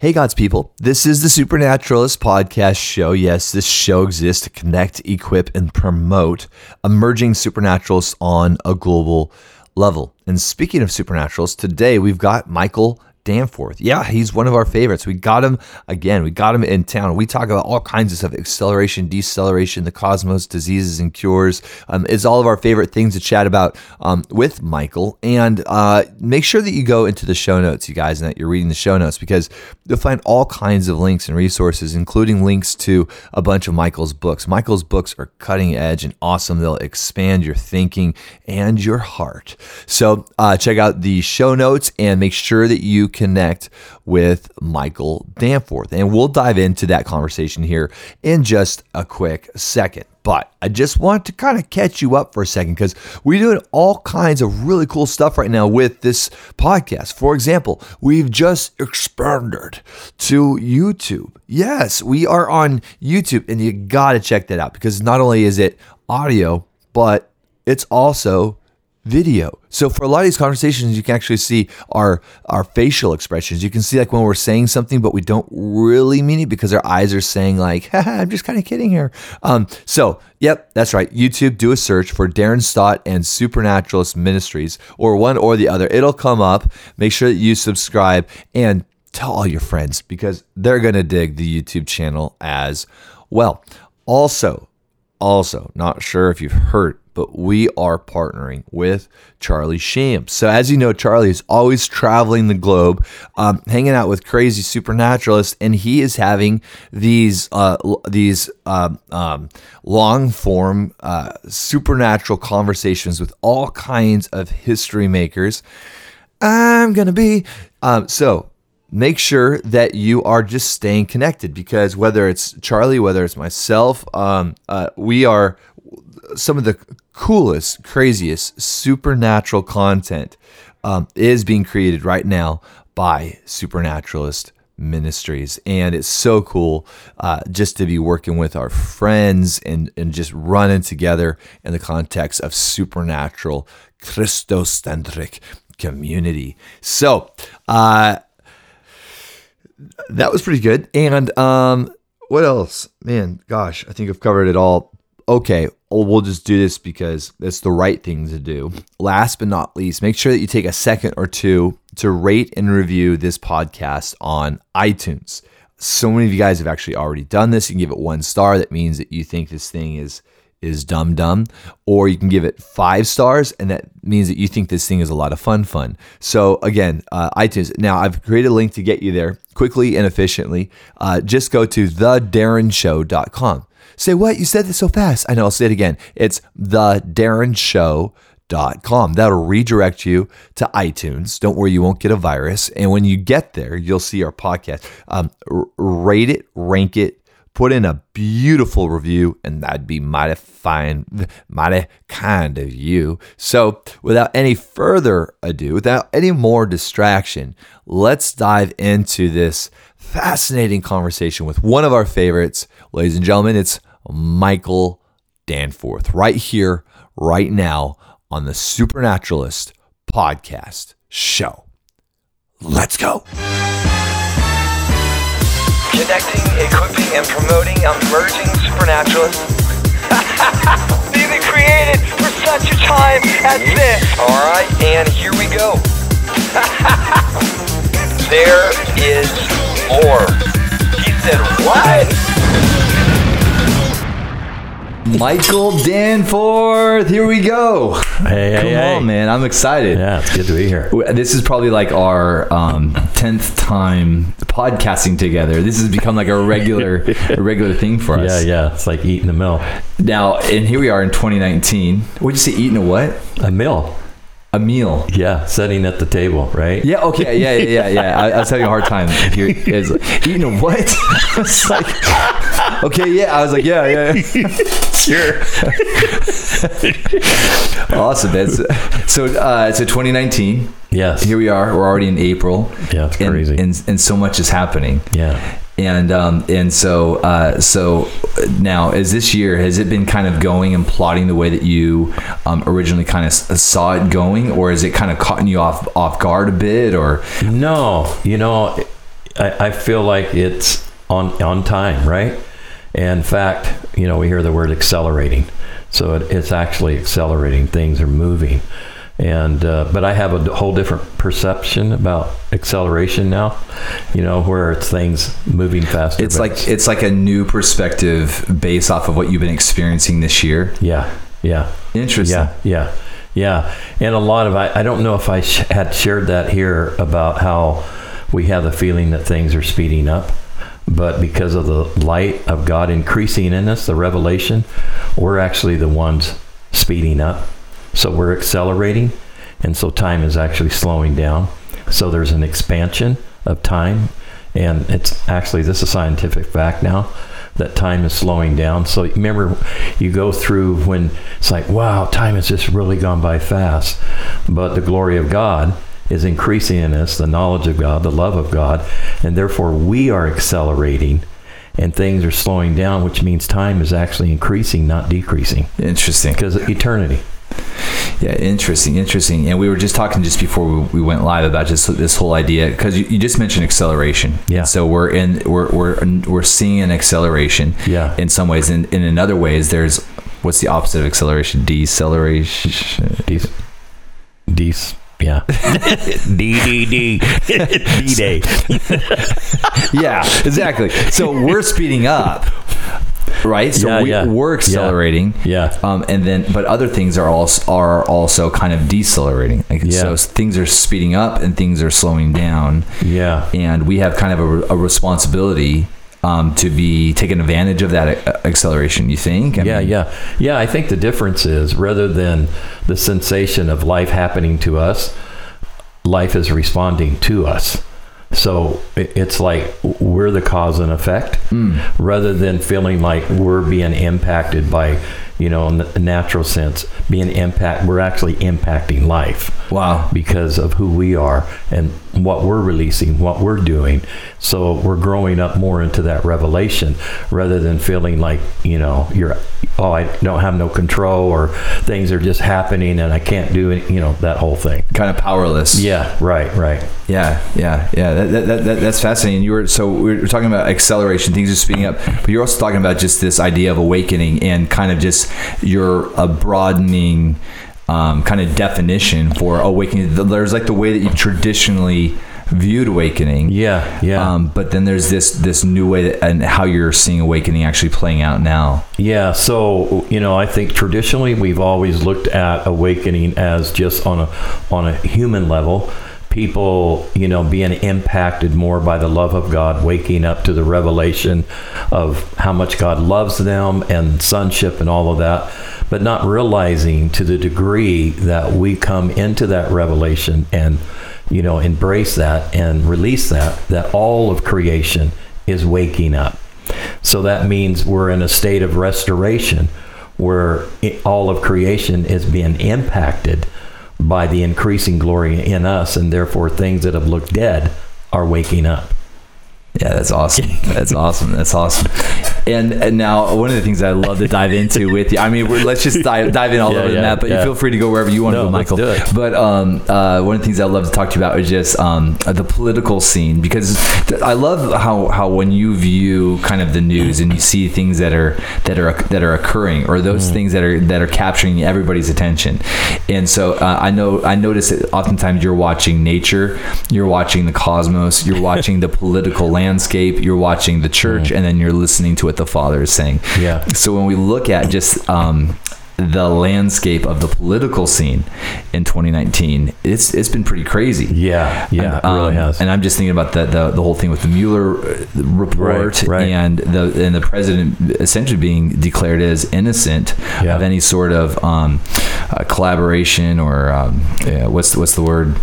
Hey, God's people. This is the Supernaturalist podcast show. Yes, this show exists to connect, equip, and promote emerging supernaturalists on a global level. And speaking of supernaturalists, today we've got Michael Danforth. Yeah, he's one of our favorites. We got him again. We got him in town. We talk about all kinds of stuff acceleration, deceleration, the cosmos, diseases, and cures. Um, it's all of our favorite things to chat about um, with Michael. And uh, make sure that you go into the show notes, you guys, and that you're reading the show notes because you'll find all kinds of links and resources, including links to a bunch of Michael's books. Michael's books are cutting edge and awesome. They'll expand your thinking and your heart. So uh, check out the show notes and make sure that you connect with Michael Danforth. And we'll dive into that conversation here in just a quick second. But I just want to kind of catch you up for a second because we're doing all kinds of really cool stuff right now with this podcast. For example, we've just expanded to YouTube. Yes, we are on YouTube, and you got to check that out because not only is it audio, but it's also video. So for a lot of these conversations, you can actually see our our facial expressions. You can see like when we're saying something, but we don't really mean it because our eyes are saying like, "I'm just kind of kidding here." Um, so yep, that's right. YouTube, do a search for Darren Stott and Supernaturalist Ministries, or one or the other. It'll come up. Make sure that you subscribe and tell all your friends because they're gonna dig the YouTube channel as well. Also, also, not sure if you've heard but we are partnering with Charlie Shamp. So, as you know, Charlie is always traveling the globe, um, hanging out with crazy supernaturalists, and he is having these uh, these um, um, long form uh, supernatural conversations with all kinds of history makers. I'm gonna be um, so make sure that you are just staying connected because whether it's Charlie, whether it's myself, um, uh, we are some of the coolest, craziest supernatural content um, is being created right now by Supernaturalist Ministries. And it's so cool uh, just to be working with our friends and, and just running together in the context of supernatural, Christocentric community. So, uh, that was pretty good. And um, what else? Man, gosh, I think I've covered it all okay, well, just do this because it's the right thing to do. Last but not least, make sure that you take a second or two to rate and review this podcast on iTunes. So many of you guys have actually already done this. You can give it one star. That means that you think this thing is is dumb dumb or you can give it five stars and that means that you think this thing is a lot of fun fun so again uh, itunes now i've created a link to get you there quickly and efficiently uh, just go to thedarrenshow.com Say what? You said this so fast. I know, I'll say it again. It's the. That'll redirect you to iTunes. Don't worry, you won't get a virus. And when you get there, you'll see our podcast. Um, rate it, rank it, put in a beautiful review, and that'd be mighty fine, mighty kind of you. So, without any further ado, without any more distraction, let's dive into this fascinating conversation with one of our favorites. Ladies and gentlemen, it's Michael Danforth right here, right now on the Supernaturalist podcast show. Let's go. Connecting, equipping, and promoting emerging supernaturalists. Been created for such a time as this. All right, and here we go. there is more. Michael Danforth, here we go. Hey, Come hey, hey. on, man. I'm excited. Yeah, it's good to be here. This is probably like our um, 10th time podcasting together. This has become like a regular a regular thing for us. yeah. Yeah. It's like eating a meal. Now, and here we are in 2019. What'd you say eating a what? A meal. A meal. Yeah, sitting at the table, right? Yeah, okay, yeah, yeah, yeah, yeah. I, I was having a hard time here. Is eating a what? it's like, okay, yeah. I was like, yeah, yeah. yeah. Sure. awesome. So, so, uh, so 2019. Yes. Here we are. We're already in April. Yeah, it's and, crazy. And, and so much is happening. Yeah. And um, and so uh, so now, as this year has it been kind of going and plotting the way that you um, originally kind of saw it going, or is it kind of caught you off off guard a bit, or No, you know, I, I feel like it's on on time, right? In fact, you know, we hear the word accelerating, so it, it's actually accelerating. Things are moving, and uh, but I have a whole different perception about acceleration now. You know, where it's things moving faster. It's like it's like a new perspective based off of what you've been experiencing this year. yeah, yeah. Interesting. Yeah, yeah, yeah. And a lot of I, I don't know if I sh- had shared that here about how we have the feeling that things are speeding up, but because of the light of God increasing in us, the revelation, we're actually the ones speeding up. So we're accelerating, and so time is actually slowing down. So there's an expansion of time, and it's actually this is scientific fact now that time is slowing down. So remember, you go through when it's like, wow, time has just really gone by fast. But the glory of God is increasing in us, the knowledge of God, the love of God, and therefore we are accelerating and things are slowing down, which means time is actually increasing, not decreasing, Interesting. because eternity. Yeah, interesting, interesting. And we were just talking just before we, we went live about just this whole idea because you, you just mentioned acceleration. Yeah. So we're in we're we're we're seeing an acceleration. Yeah. In some ways, and, and in other ways, there's what's the opposite of acceleration? Deceleration. Dec, dec yeah. D D D D day. yeah, exactly. So we're speeding up, right? So Yeah, we, yeah. we're accelerating. Yeah. Um, and then, but other things are also are also kind of decelerating. Like, Yeah. So things are speeding up and things are slowing down. Yeah. and we have kind of a, a responsibility um, to be taking advantage of that uh, acceleration. You think? I yeah, mean, yeah, yeah. I think the difference is rather than the sensation of life happening to us, life is responding to us. So it's like we're the cause and effect, Hmm. rather than feeling like we're being impacted by, you know, in the natural sense, being impact. We're actually impacting life Wow. because of who we are and what we're releasing, what we're doing. So we're growing up more into that revelation rather than feeling like, you know, you're, oh, I don't have no control or things are just happening and I can't do it, you know, that whole thing. Kind of powerless. Yeah, right, right. Yeah, yeah, yeah. That, that, that, that- that's fascinating. You were so we were talking about acceleration, things are speeding up, but you're also talking about just this idea of awakening and kind of just your a broadening um, kind of definition for awakening. There's like the way that you traditionally viewed awakening. Yeah, yeah. Um, but then there's this this new way that, and how you're seeing awakening actually playing out now. Yeah, so you know, I think traditionally we've always looked at awakening as just on a on a human level. People, you know, being impacted more by the love of God, waking up to the revelation of how much God loves them and sonship and all of that, but not realizing to the degree that we come into that revelation and, you know, embrace that and release that, that all of creation is waking up. So that means we're in a state of restoration where all of creation is being impacted by the increasing glory in us, and therefore things that have looked dead are waking up. Yeah, that's awesome. That's awesome. That's awesome. And, and now one of the things I love to dive into with you. I mean, we're, let's just dive, dive in all Yeah, over the map, but yeah. you feel free to go wherever you want No, to go, Michael. do it. But um, uh, one of the things I love to talk to you about is just um, the political scene because I love how, how when you view kind of the news and you see things that are that are that are occurring or those Mm-hmm. things that are that are capturing everybody's attention. And so uh, I know I notice that oftentimes you're watching nature, you're watching the cosmos, you're watching the political landscape, you're watching the church, and then you're listening to what the Father is saying. Yeah. So when we look at just um, the landscape of the political scene in 2019, it's it's been pretty crazy. Yeah, yeah, it really Um, has. And I'm just thinking about the, the, the whole thing with the Mueller uh, report Right, right. and the and the president essentially being declared as innocent Yeah. of any sort of um, uh, collaboration or um, yeah, what's what's the word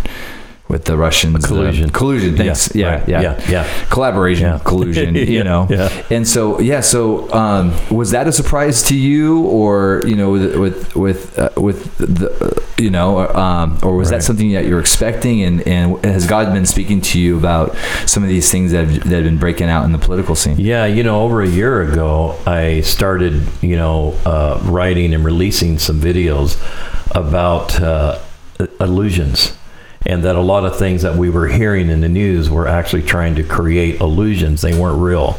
with the Russians uh, Collusion. collusion thanks Yeah, yeah right, yeah, yeah, yeah. collaboration Yeah. collusion you Yeah, know yeah. and so yeah so um, was that a surprise to you or you know with with with, uh, with the uh, you know um, or was that something that you're expecting and and has God been speaking to you about some of these things that have, that have been breaking out in the political scene Yeah, you know, over a year ago, I started, you know, uh, writing and releasing some videos about uh, illusions and that a lot of things that we were hearing in the news were actually trying to create illusions. They weren't real.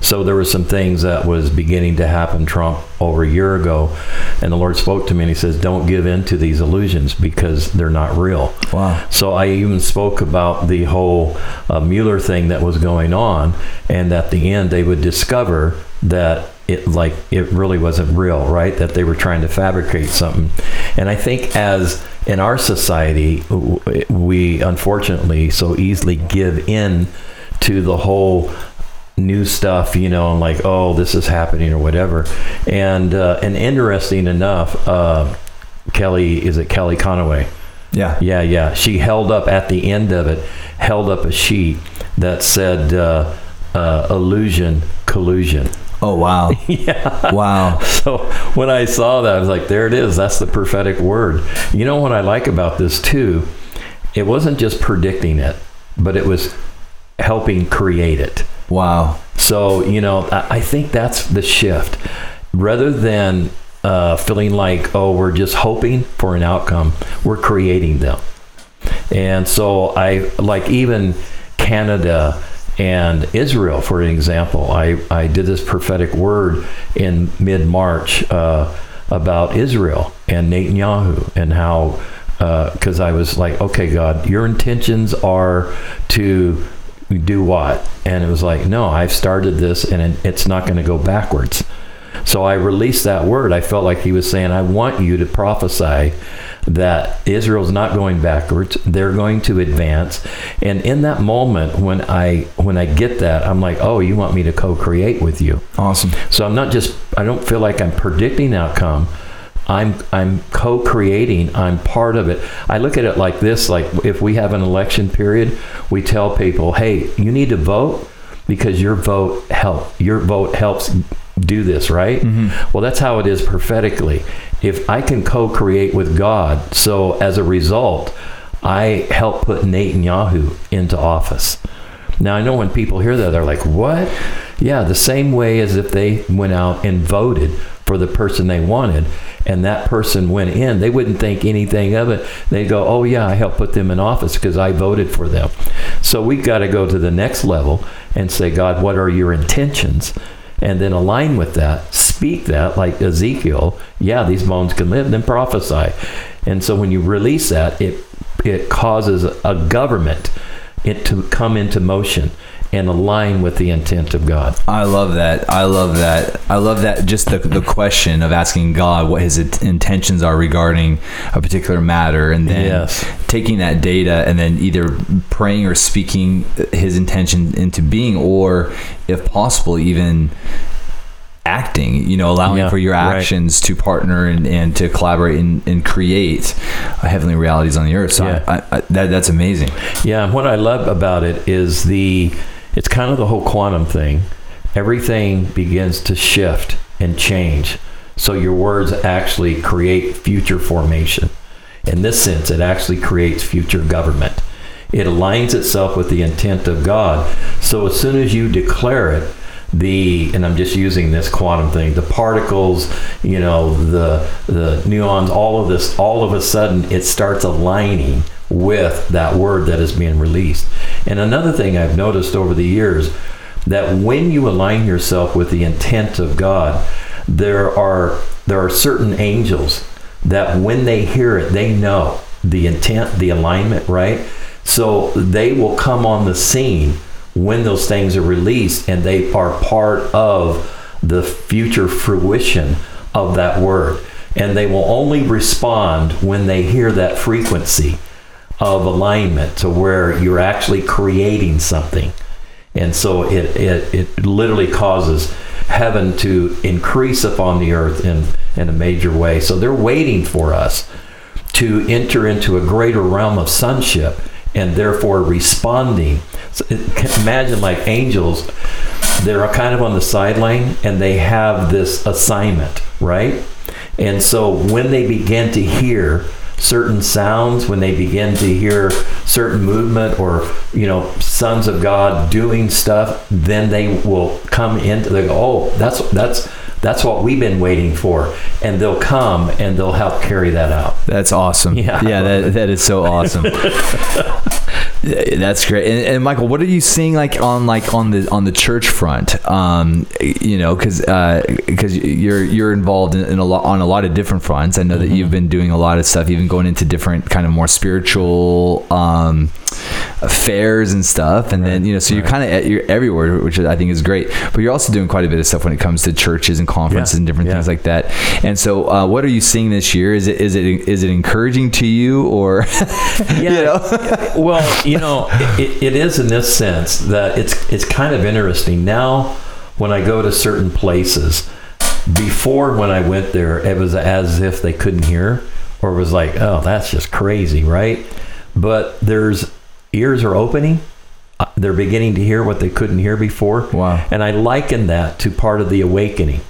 So there were some things that was beginning to happen, Trump, over a year ago, and the Lord spoke to me and He says, "Don't give in to these illusions because they're not real." Wow. So I even spoke about the whole uh, Mueller thing that was going on, and at the end they would discover that it like it really wasn't real, right? That they were trying to fabricate something. And I think as in our society, we unfortunately so easily give in to the whole new stuff, you know, and like, oh, this is happening or whatever. And uh, and interesting enough, uh, Kelly is it Kelly Conaway? Yeah. Yeah, yeah. She held up at the end of it, held up a sheet that said uh, uh, illusion, collusion. Oh wow. yeah. Wow. So when I saw that, I was like, there it is. That's the prophetic word. You know what I like about this too? It wasn't just predicting it, but it was helping create it. Wow. So, you know, I, I think that's the shift. Rather than uh, feeling like, oh, we're just hoping for an outcome, we're creating them. And so I like even Canada and Israel, for example. I, I did this prophetic word in mid March uh, about Israel and Netanyahu and how, because I was like, okay, God, your intentions are to do what? And it was like, no, I've started this and it's not going to go backwards. So I released that word. I felt like he was saying, I want you to prophesy that Israel's not going backwards. They're going to advance. And in that moment when I when I get that, I'm like, "Oh, you want me to co-create with you." Awesome. So I'm not just I don't feel like I'm predicting outcome. I'm I'm co-creating. I'm part of it. I look at it like this like if we have an election period, we tell people, "Hey, you need to vote because your vote help. Your vote helps do this, right?" Mm-hmm. Well, that's how it is prophetically. If I can co-create with God, so as a result, I help put Netanyahu into office. Now I know when people hear that they're like, "What?" Yeah, the same way as if they went out and voted for the person they wanted and that person went in, they wouldn't think anything of it. They'd go, "Oh yeah, I helped put them in office because I voted for them." So we've got to go to the next level and say, "God, what are your intentions?" And then align with that, speak that like Ezekiel, yeah, these bones can live, then prophesy. And so when you release that, it it causes a government it to come into motion and align with the intent of God. I love that. I love that. I love that. Just the, the question of asking God what his intentions are regarding a particular matter, and then Yes. taking that data and then either praying or speaking his intention into being, or if possible, even acting. You know, allowing Yeah, for your right. actions to partner and, and to collaborate and, and create heavenly realities on the earth. So Yeah. I, I, that, that's amazing. Yeah, what I love about it is the it's kind of the whole quantum thing. Everything begins to shift and change. So your words actually create future formation. In this sense, it actually creates future government. It aligns itself with the intent of God. So as soon as you declare it, the and I'm just using this quantum thing, the particles, you know, the the nuons, all of this, all of a sudden it starts aligning with that word that is being released. And another thing I've noticed over the years that when you align yourself with the intent of God, there are there are certain angels that when they hear it, they know the intent, the alignment, right? So they will come on the scene when those things are released and they are part of the future fruition of that word. And they will only respond when they hear that frequency of alignment to where you're actually creating something. And so it, it, it literally causes heaven to increase upon the earth in, in a major way. So they're waiting for us to enter into a greater realm of sonship and therefore responding. So imagine like angels, they're kind of on the sideline and they have this assignment, right? And so when they begin to hear certain sounds, when they begin to hear certain movement or, you know, sons of God doing stuff, then they will come into, they go, oh, that's, that's, That's what we've been waiting for. And they'll come and they'll help carry that out. That's awesome. Yeah. yeah, that, that is so awesome. That's great. And, and Michael, what are you seeing like on like on the on the church front? Um, you know, because because you're you're involved in, in a lot on a lot of different fronts. I know that you've been doing a lot of stuff, even going into different kind of more spiritual um, affairs and stuff. And then you know, so you're kind of you're everywhere, which I think is great. But you're also doing quite a bit of stuff when it comes to churches and conferences Yeah. and different Yeah. things like that. And so, uh, what are you seeing this year? Is it is it is it encouraging to you or? Yeah. well, you know, it, it is in this sense that it's it's kind of interesting now when I go to certain places. Before when I went there, it was as if they couldn't hear, or it was like, oh, that's just crazy, right? But there's ears are opening. Uh, They're beginning to hear what they couldn't hear before. Wow. And I liken that to part of the awakening.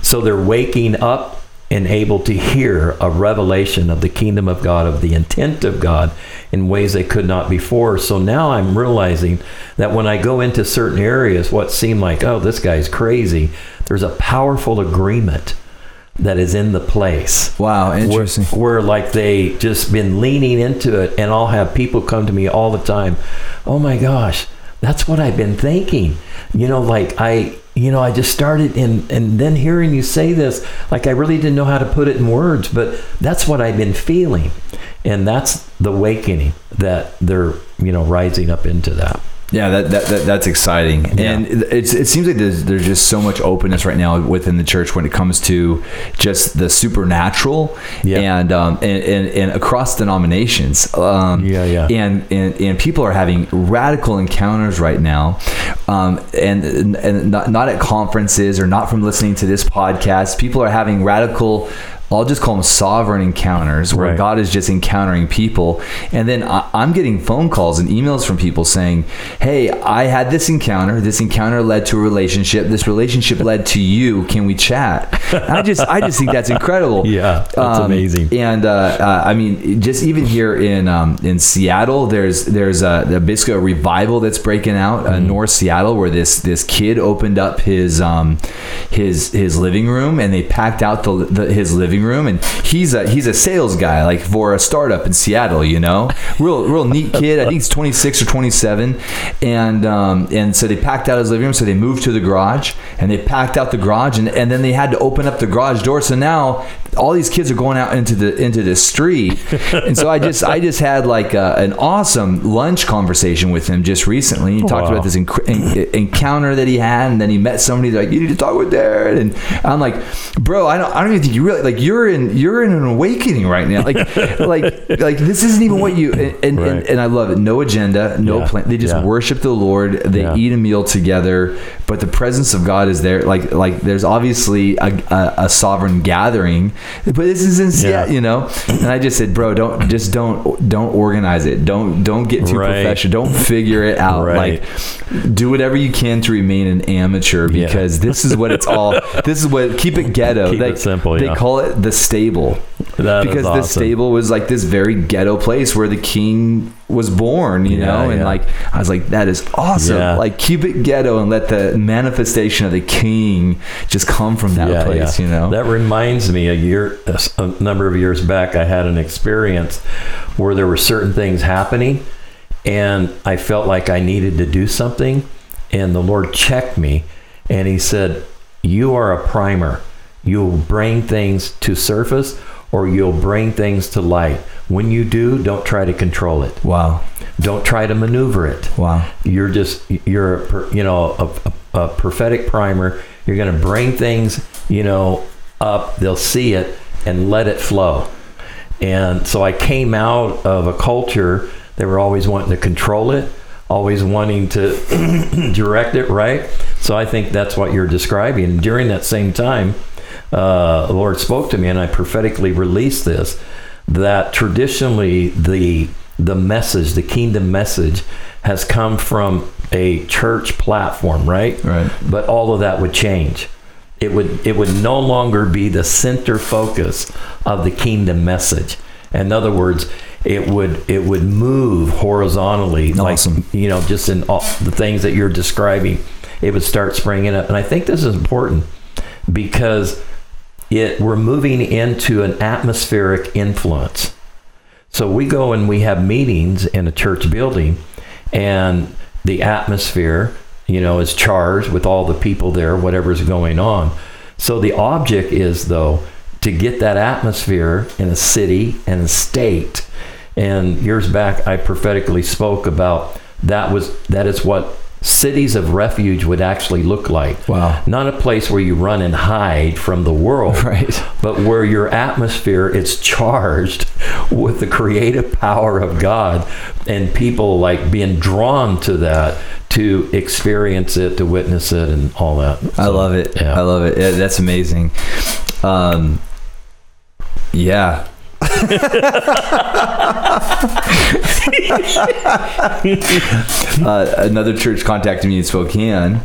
So they're waking up and able to hear a revelation of the kingdom of God, of the intent of God in ways they could not before. So now I'm realizing that when I go into certain areas, what seemed like, oh, this guy's crazy, there's a powerful agreement that is in the place Wow, where, interesting. where like they just been leaning into it and i'll have people come to me all the time oh my gosh that's what i've been thinking you know like i you know i just started and and then hearing you say this like i really didn't know how to put it in words but that's what i've been feeling. And that's the awakening that they're you know rising up into that Yeah, that, that, that that's exciting, and it's it seems like there's there's just so much openness right now within the church when it comes to just the supernatural, Yeah. and um and, and, and across denominations, um Yeah, yeah. and, and and people are having radical encounters right now, um and and not, not at conferences or not from listening to this podcast. People are having radical. I'll just call them sovereign encounters where Right. God is just encountering people. And then I, I'm getting phone calls and emails from people saying, Hey, I had this encounter. This encounter led to a relationship. This relationship led to you. Can we chat? And I just, I just think that's incredible. Yeah, that's amazing. And uh, uh, I mean, just even here in um, in Seattle, there's there's a, basically a revival that's breaking out Mm-hmm. uh, North Seattle, where this this kid opened up his um, his his living room, and they packed out the, the his living room, and he's a he's a sales guy, like for a startup in Seattle, you know, real real neat kid. I think he's 26 or 27, and um, and so they packed out his living room, so they moved to the garage, and they packed out the garage, and, and then they had to open up the garage door. So now all these kids are going out into the into the street, and so I just I just had like a, an awesome lunch conversation with him just recently. He talked Wow. about this enc- en- encounter that he had, and then he met somebody like you need to talk with Darren, and I'm like, bro, I don't I don't even think you really like you're in you're in an awakening right now, like like like this isn't even what you and and, Right. and, and I love it. No agenda, no Yeah. plan. They just Yeah. worship the Lord. They Yeah. eat a meal together, but the presence of God is there. Like like there's obviously a, a, a sovereign gathering, but this is in Yeah. you know. And I just said, bro, don't just don't don't organize it. Don't don't get too Right. professional. Don't figure it out. Right. Like do whatever you can to remain an amateur Yeah. because this is what it's all. This is what keep it ghetto. Keep they, it simple, They yeah. call it the stable That because the awesome. stable was like this very ghetto place where the king was born, you Yeah, know, and yeah. like I was like, that is awesome. Yeah. Like keep it ghetto and let the manifestation of the king just come from that place, you know. That reminds me a year, a number of years back, I had an experience where there were certain things happening and I felt like I needed to do something. And the Lord checked me and He said, You are a primer. You'll bring things to surface or you'll bring things to light. When you do, don't try to control it. wow, Don't try to maneuver it. Wow, you're just you're a you know a, a, a prophetic primer. You're going to bring things you know up. They'll see it and let it flow. And so i came out of a culture that were always wanting to control it always wanting to direct it right? So i think that's what you're describing. And during that same time uh, the lord spoke to me and i prophetically released this that traditionally the the message the kingdom message has come from a church platform right Right. but all of that would change it would it would no longer be the center focus of the kingdom message in other words it would it would move horizontally Awesome. like you know just in all the things that you're describing it would start springing up and i think this is important because it we're moving into an atmospheric influence. So we go and we have meetings in a church building, and the atmosphere, you know, is charged with all the people there, whatever's going on. So the object is though to get that atmosphere in a city and a state. And years back, I prophetically spoke about that was that is what cities of refuge would actually look like. Wow. Not a place where you run and hide from the world, Right. but where your atmosphere is charged with the creative power of God and people like being drawn to that to experience it, to witness it, and all that. I love it. yeah. I love it. Yeah, that's amazing. Um, yeah. uh, another church contacted me in Spokane,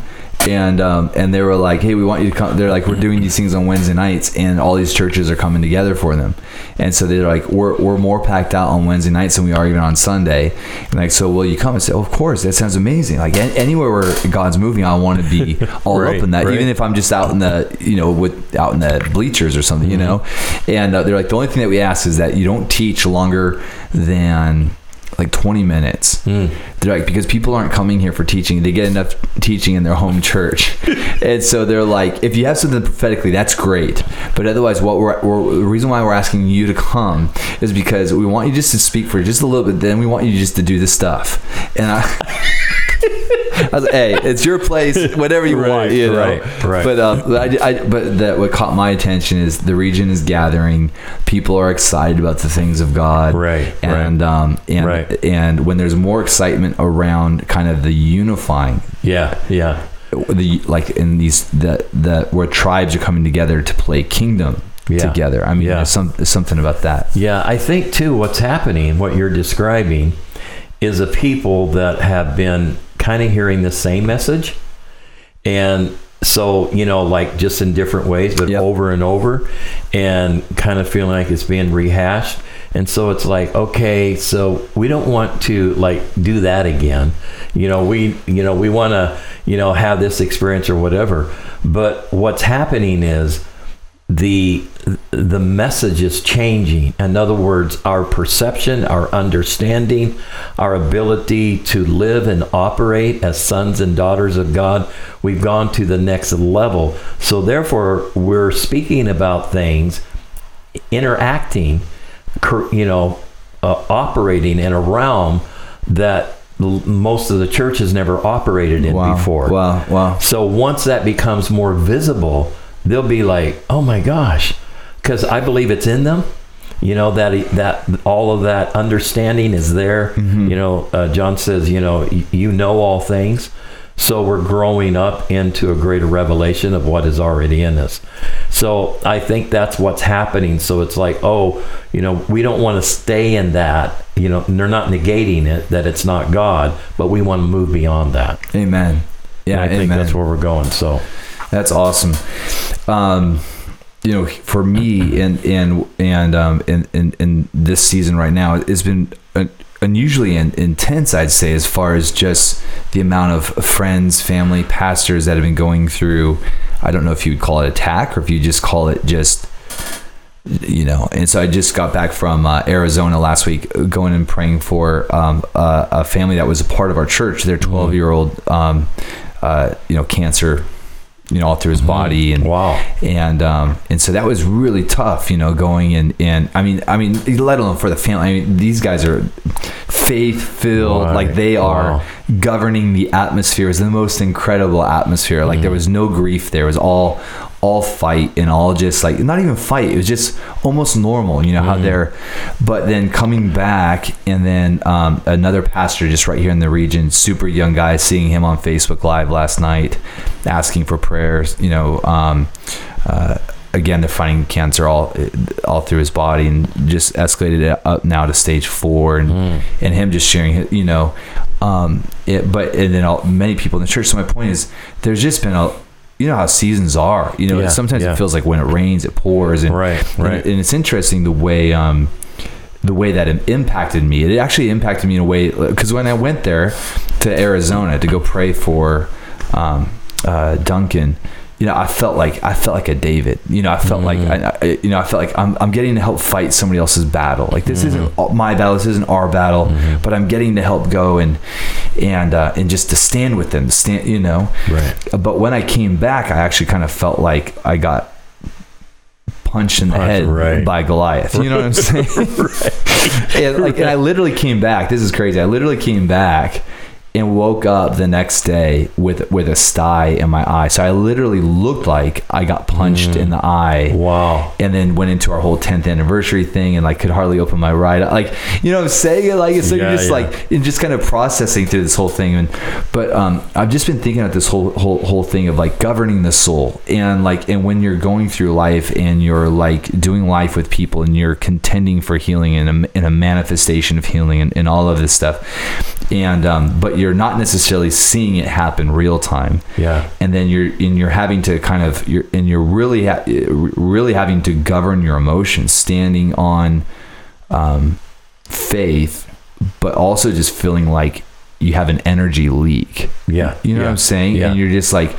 and um, and they were like, "Hey, we want you to come." They're like, "We're doing these things on Wednesday nights, and all these churches are coming together for them." And so they're like, "We're, we're more packed out on Wednesday nights than we are even on Sunday." And like, so will you come? And say, oh, "Of course, that sounds amazing. Like an- anywhere where God's moving, I want to be all Right, up in that, right. even if I'm just out in the you know with out in the bleachers or something, you know." And uh, they're like, "The only thing that we ask is that you don't teach longer than." Like 20 minutes. Hmm. They're like, because people aren't coming here for teaching. They get enough teaching in their home church. and so they're like, if you have something prophetically, that's great. But otherwise, what we're, we're the reason why we're asking you to come is because we want you just to speak for just a little bit. Then we want you just to do the stuff. And I. I was like, hey, it's your place, whatever you Right, want, you know. right, right. But uh, I, I, but that what caught my attention is the region is gathering. People are excited about the things of God, Right, And um and Right. and when there's more excitement around kind of the unifying, Yeah, yeah. the like in these the the where tribes are coming together to play kingdom Yeah. together. I mean, Yeah. some something about that. Yeah, I think too what's happening, what you're describing, is a people that have been kind of hearing the same message. And so, you know, like just in different ways, but Yep. over and over, and kind of feeling like it's being rehashed. And so it's like, okay, so we don't want to like do that again. You know, we, you know, we want to, you know, have this experience or whatever. But what's happening is the the message is changing in other words our perception our understanding our ability to live and operate as sons and daughters of god we've gone to the next level so therefore we're speaking about things interacting you know uh, operating in a realm that most of the church has never operated in Wow. before Wow. Wow. so once that becomes more visible, they'll be like, "Oh my gosh," because I believe it's in them. You know that that all of that understanding is there. You know, uh, John says, you know, you know all things. So we're growing up into a greater revelation of what is already in us. So I think that's what's happening. So it's like, oh, you know, we don't want to stay in that. You know, they're not negating it that it's not God, but we want to move beyond that. Amen. Yeah, And I think that's where we're going. So. That's awesome. Um, you know, for me and and and um, in, in in this season right now, it's been un- unusually in, intense. I'd say, as far as just the amount of friends, family, pastors that have been going through. I don't know if you would call it attack or if you just call it just you know and so i just got back from uh, arizona last week uh, going and praying for um, a, a family that was a part of our church their 12 year old um, uh, you know cancer you know all through his body and Wow. and um, and so that was really tough you know going and and i mean i mean let alone for the family i mean these guys are faith filled Right. like they are Wow. Governing the atmosphere is the most incredible atmosphere like Mm. there was no grief there was all all fight and all just like not even fight it was just almost normal you know Mm. how they're but then coming back and then um, another pastor just right here in the region super young guy seeing him on facebook live last night asking for prayers you know um, uh, again they're finding cancer all all through his body and just escalated it up now to stage four and and him just sharing you know um it but and then all, many people in the church so my point is there's just been a you know how seasons are you know Yeah, sometimes yeah. it feels like when it rains it pours and Right, and- right. and, it's interesting the way um the way that it impacted me it actually impacted me in a way because when i went there to arizona to go pray for um uh duncan you know, I felt like I felt like a David. You know, I felt like mm-hmm. I, I, you know, I felt like I'm, I'm getting to help fight somebody else's battle. Like this isn't mm-hmm. my battle, this isn't our battle, mm-hmm. but I'm getting to help go and and uh, and just to stand with them, to stand. You know, Right. But when I came back, I actually kind of felt like I got punched in the head right. by Goliath. You know what I'm saying? and like, and I literally came back. This is crazy. I literally came back and woke up the next day with with a sty in my eye. So I literally looked like I got punched in the eye. Wow. And then went into our whole 10th anniversary thing and like could hardly open my right eye. Like, you know what I'm saying? Like, so Yeah, just yeah. like, and just kind of processing through this whole thing. And, but um, I've just been thinking about this whole, whole, whole thing of like governing the soul and like, and when you're going through life and you're like doing life with people and you're contending for healing and a, and a manifestation of healing and, and all of this stuff. And, um, but you're not necessarily seeing it happen real time Yeah. and then you're and you're having to kind of you're and you're really ha- really having to govern your emotions standing on um, faith but also just feeling like you have an energy leak Yeah. you know yeah. what i'm saying Yeah. and you're just like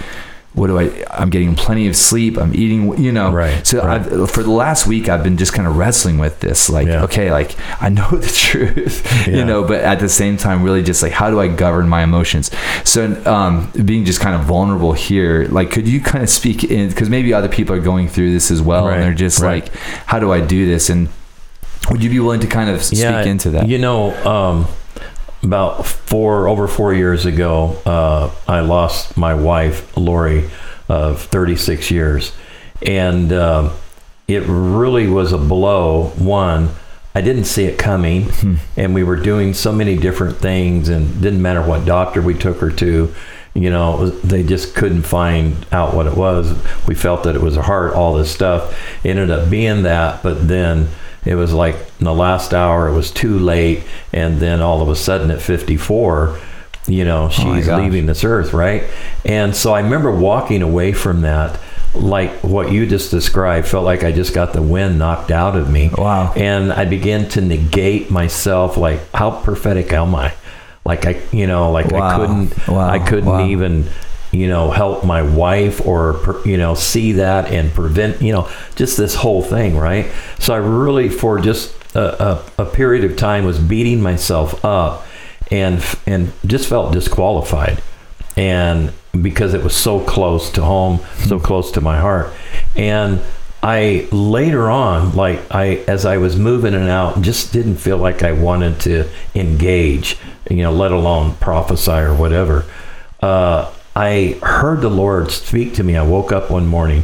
what do i i'm getting plenty of sleep i'm eating you know Right, so right. I've, for the last week i've been just kind of wrestling with this like Yeah. okay like i know the truth Yeah. you know but at the same time really just like how do i govern my emotions so um being just kind of vulnerable here like could you kind of speak in because maybe other people are going through this as well Right, and they're just right. like how do i do this and would you be willing to kind of speak into that You know, um, about four over four years ago, uh, I lost my wife, Lori, of 36 years, and um, it really was a blow. One, I didn't see it coming, and we were doing so many different things, and didn't matter what doctor we took her to. You know, they just couldn't find out what it was. We felt that it was a heart, all this stuff. It ended up being that, but then it was like in the last hour, it was too late. And then all of a sudden at 54, you know, oh she's gosh. leaving this earth, right? And so I remember walking away from that, like what you just described, felt like I just got the wind knocked out of me. Wow. And I began to negate myself, like, how prophetic am I? Like I, you know, like I couldn't, Wow. I couldn't Wow. even, you know, help my wife or, you know, see that and prevent, you know, just this whole thing, right? So I really, for just a, a, a period of time, was beating myself up and and just felt disqualified. And because it was so close to home so close to my heart. And i later on like i as i was moving and out just didn't feel like i wanted to engage you know let alone prophesy or whatever. Uh, i heard the lord speak to me. I woke up one morning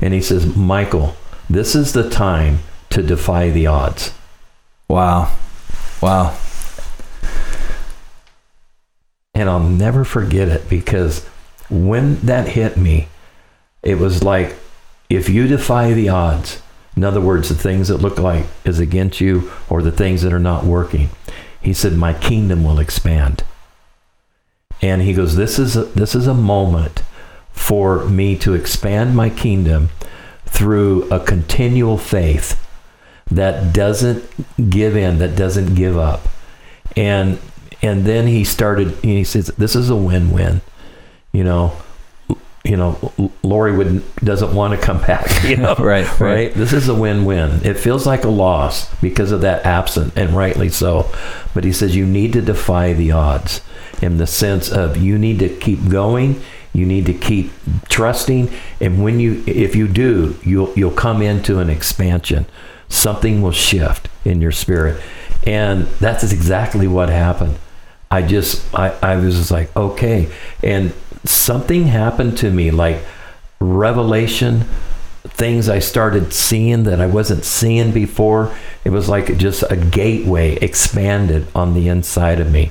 and he says michael this is the time to defy the odds. Wow. Wow. And I'll never forget it because when that hit me, it was like if you defy the odds, in other words, the things that look like is against you or the things that are not working, he said, "My kingdom will expand." And he goes, "This is a, this is a moment for me to expand my kingdom through a continual faith that doesn't give in, that doesn't give up." and and then he started he says this is a win-win you know you know lori would doesn't want to come back you know Right, right. right this is a win-win it feels like a loss because of that absent and rightly so but he says you need to defy the odds in the sense of you need to keep going you need to keep trusting and when you if you do you'll you'll come into an expansion. Something will shift in your spirit. And that's exactly what happened. I just i, I was just like okay. And something happened to me like revelation things i started seeing that i wasn't seeing before it was like just a gateway expanded on the inside of me.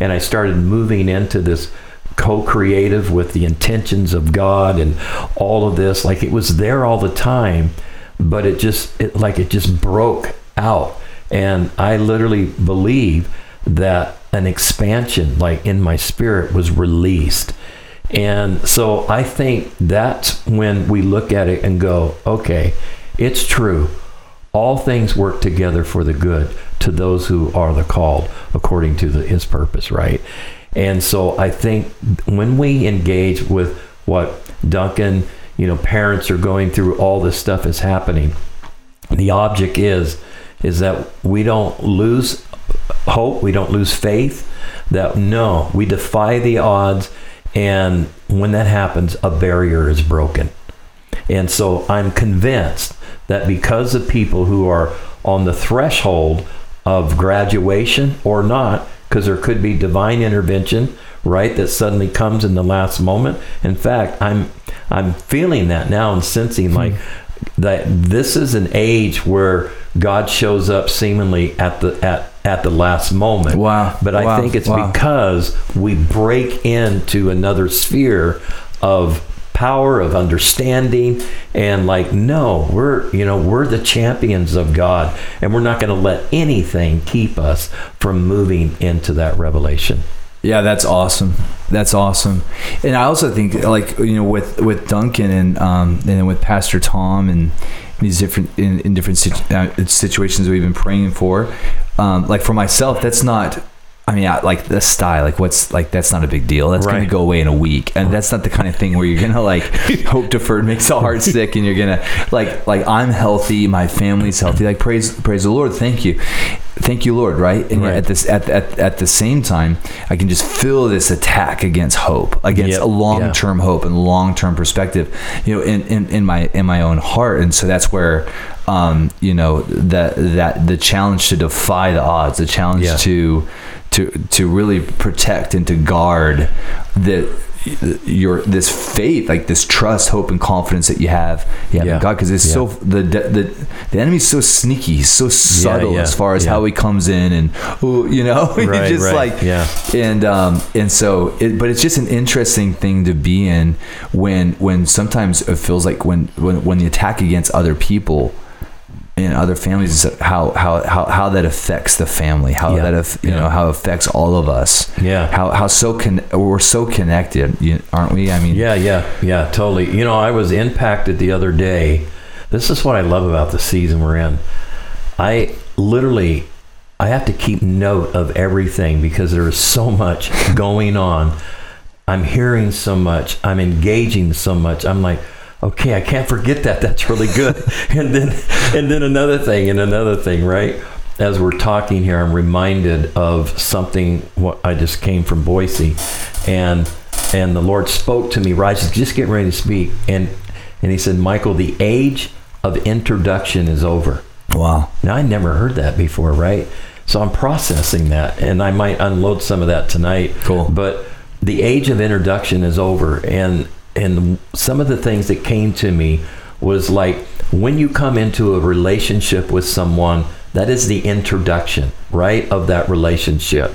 And i started moving into this co-creative with the intentions of god and all of this. Like it was there all the time but it just it, like it just broke out. And i literally believe that an expansion like in my spirit was released and so i think that's when we look at it and go okay it's true. All things work together for the good to those who are the called according to the, his purpose right? And so i think when we engage with what duncan you know parents are going through all this stuff is happening the object is is that we don't lose hope we don't lose faith that no we defy the odds and when that happens a barrier is broken. And so i'm convinced that because of people who are on the threshold of graduation or not because there could be divine intervention right that suddenly comes in the last moment. In fact i'm i'm feeling that now and sensing like hmm. That this is an age where god shows up seemingly at the at at the last moment Wow. but i Wow. think it's Wow. because we break into another sphere of power of understanding and like no we're you know we're the champions of god and we're not going to let anything keep us from moving into that revelation Yeah, that's awesome. That's awesome. And I also think like you know with with Duncan and um and then with Pastor Tom and these different in, in different situ- uh, situations we've been praying for. Um, like for myself, that's not. I mean, I, like the style, like what's like that's not a big deal. That's gonna go away in a week, and that's not the kind of thing where you're gonna like hope deferred makes the heart sick, and you're gonna like like I'm healthy, my family's healthy. Like praise praise the Lord, thank you, thank you Lord, right? And Right. at this at, at at the same time, I can just feel this attack against hope, against Yep. a long term hope and long term perspective, you know, in, in in my in my own heart, and so that's where. Um, you know that that the challenge to defy the odds, the challenge Yeah. to to to really protect and to guard that your this faith like this trust hope and confidence that you have Yeah. in god because it's Yeah. so the, the the enemy's so sneaky he's so subtle yeah, as far as how he comes in and you know you Right, just right, like yeah. and um and so it, but it's just an interesting thing to be in when when sometimes it feels like when when, when the attack against other people and other families is how how how, how that affects the family how Yeah. that you Yeah. know how it affects all of us Yeah. how how so con- we're so connected aren't we i mean Yeah, yeah, yeah, totally. You know, I was impacted the other day. This is what I love about the season we're in. I literally I have to keep note of everything because there is so much going on. I'm hearing so much. I'm engaging so much. I'm like, okay, I can't forget that. That's really good. and then and then another thing and another thing, right? As we're talking here, I'm reminded of something what I just came from Boise and and the Lord spoke to me right I just getting ready to speak and and he said, Michael, the age of introduction is over. wow Now, I never heard that before, right? So I'm processing that, and I might unload some of that tonight. Cool. But the age of introduction is over, and and some of the things that came to me was like when you come into a relationship with someone, that is the introduction, right, of that relationship.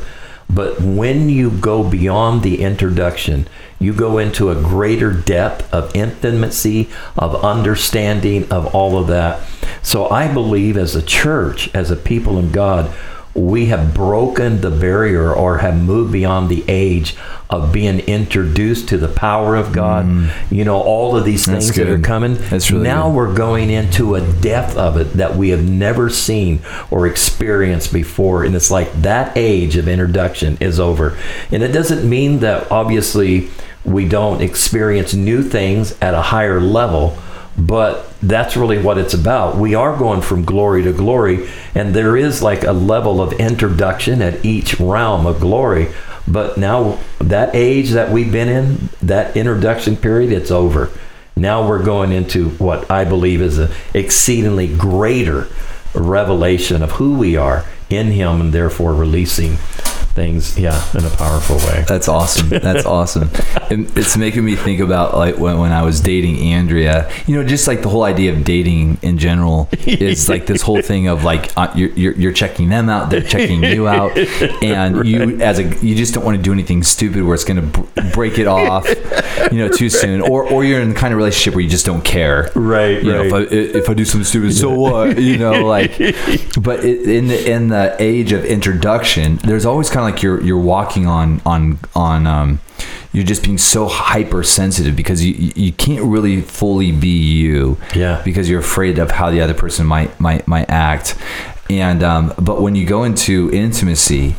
But when you go beyond the introduction, you go into a greater depth of intimacy, of understanding, of all of that. So I believe as a church, as a people of God, we have broken the barrier or have moved beyond the age of being introduced to the power of God. You know, all of these Mm. Things that are coming. That's really now good. we're going into a depth of it that we have never seen or experienced before. And it's like that age of introduction is over. And it doesn't mean that obviously we don't experience new things at a higher level. But that's really what it's about. We are going from glory to glory, and there is like a level of introduction at each realm of glory. But now, that age that we've been in, that introduction period, it's over. Now we're going into what I believe is an exceedingly greater revelation of who we are in Him, and therefore releasing things, yeah, in a powerful way. That's awesome. That's awesome. And it's making me think about like when, when I was dating Andrea, you know, just like the whole idea of dating in general is like this whole thing of like uh, you're, you're, you're checking them out, they're checking you out. And you, as a, you just don't want to do anything stupid where it's going to br- break it off, you know, too soon. Or, or you're in the kind of relationship where you just don't care. Right, You know, if I, if I do something stupid, so what? You know, like, but it, in the, in the age of introduction, there's always kind of like you're, you're walking on, on, on, um, you're just being so hypersensitive because you, you can't really fully be you. Yeah. Because you're afraid of how the other person might, might, might act. And, um, but when you go into intimacy,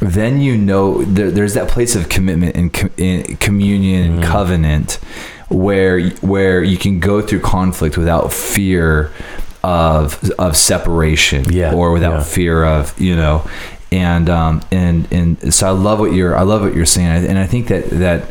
then you know there, there's that place of commitment and, com- in communion and covenant where where you can go through conflict without fear of of separation Yeah, or without yeah. fear of you know and um and and so I love what you're I love what you're saying and I think that that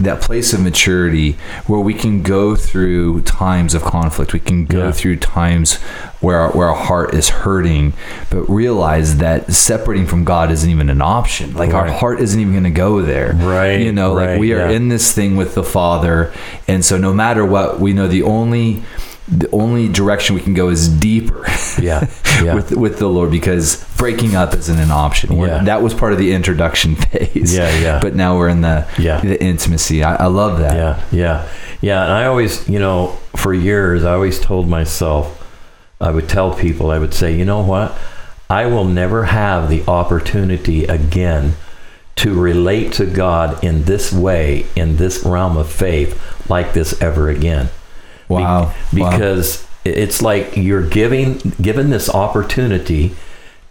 that place of maturity where we can go through times of conflict we can go Yeah. through times where our, where our heart is hurting but realize that separating from God isn't even an option like our heart isn't even going to go there Right, you know like we are yeah. in this thing with the father and so no matter what we know the only the only direction we can go is deeper Yeah, yeah. with with the lord because breaking up isn't an option We're- Yeah. that was part of the introduction phase Yeah, yeah. but now we're in the Yeah. the intimacy i, I love that Yeah, yeah, yeah. And I always, you know, for years, I always told myself, I would tell people, I would say, you know what? I will never have the opportunity again to relate to God in this way, in this realm of faith, like this ever again. Be- Wow. Wow. because it's like you're giving given this opportunity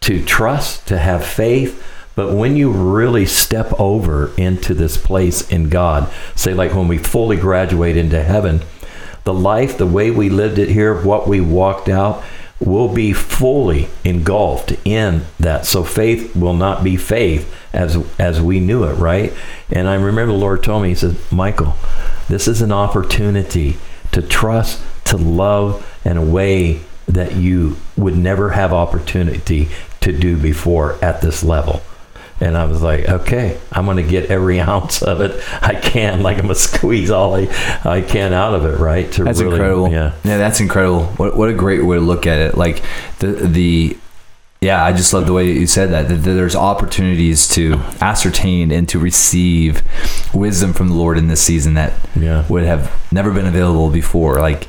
to trust, to have faith, but when you really step over into this place in God, say like when we fully graduate into heaven, the life, the way we lived it here, what we walked out, will be fully engulfed in that. So faith will not be faith as as we knew it, right? And I remember the Lord told me, He said, Michael, this is an opportunity to trust, to love in a way that you would never have opportunity to do before at this level. And I was like, okay, I'm going to get every ounce of it I can. Like I'm going to squeeze all I, I can out of it, right? To That's really, incredible. Yeah. yeah, that's incredible. What what a great way to look at it. Like the the yeah, I just love the way you said that. That there's opportunities to ascertain and to receive wisdom from the Lord in this season that Yeah. would have never been available before. Like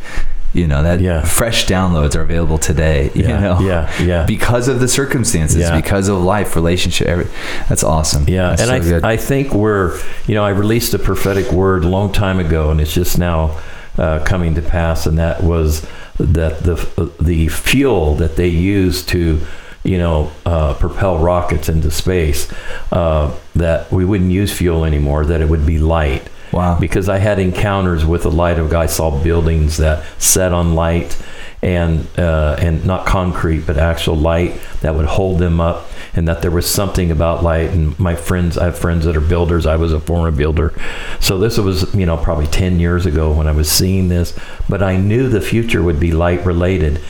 you know that Yeah. fresh downloads are available today. You Yeah, know, yeah, yeah. because of the circumstances, because of life, relationship. Every, that's awesome. Yeah, That's and so I. I think we're, you know, I released a prophetic word a long time ago, and it's just now uh, coming to pass, and that was that the the fuel that they use to, you know, uh, propel rockets into space, uh, that we wouldn't use fuel anymore, that it would be light. Wow. Because I had encounters with the light of God. I saw buildings that set on light and uh, and not concrete, but actual light that would hold them up, and that there was something about light. And my friends, I have friends that are builders. I was a former builder, so this was you know probably ten years ago when I was seeing this. But I knew the future would be light related,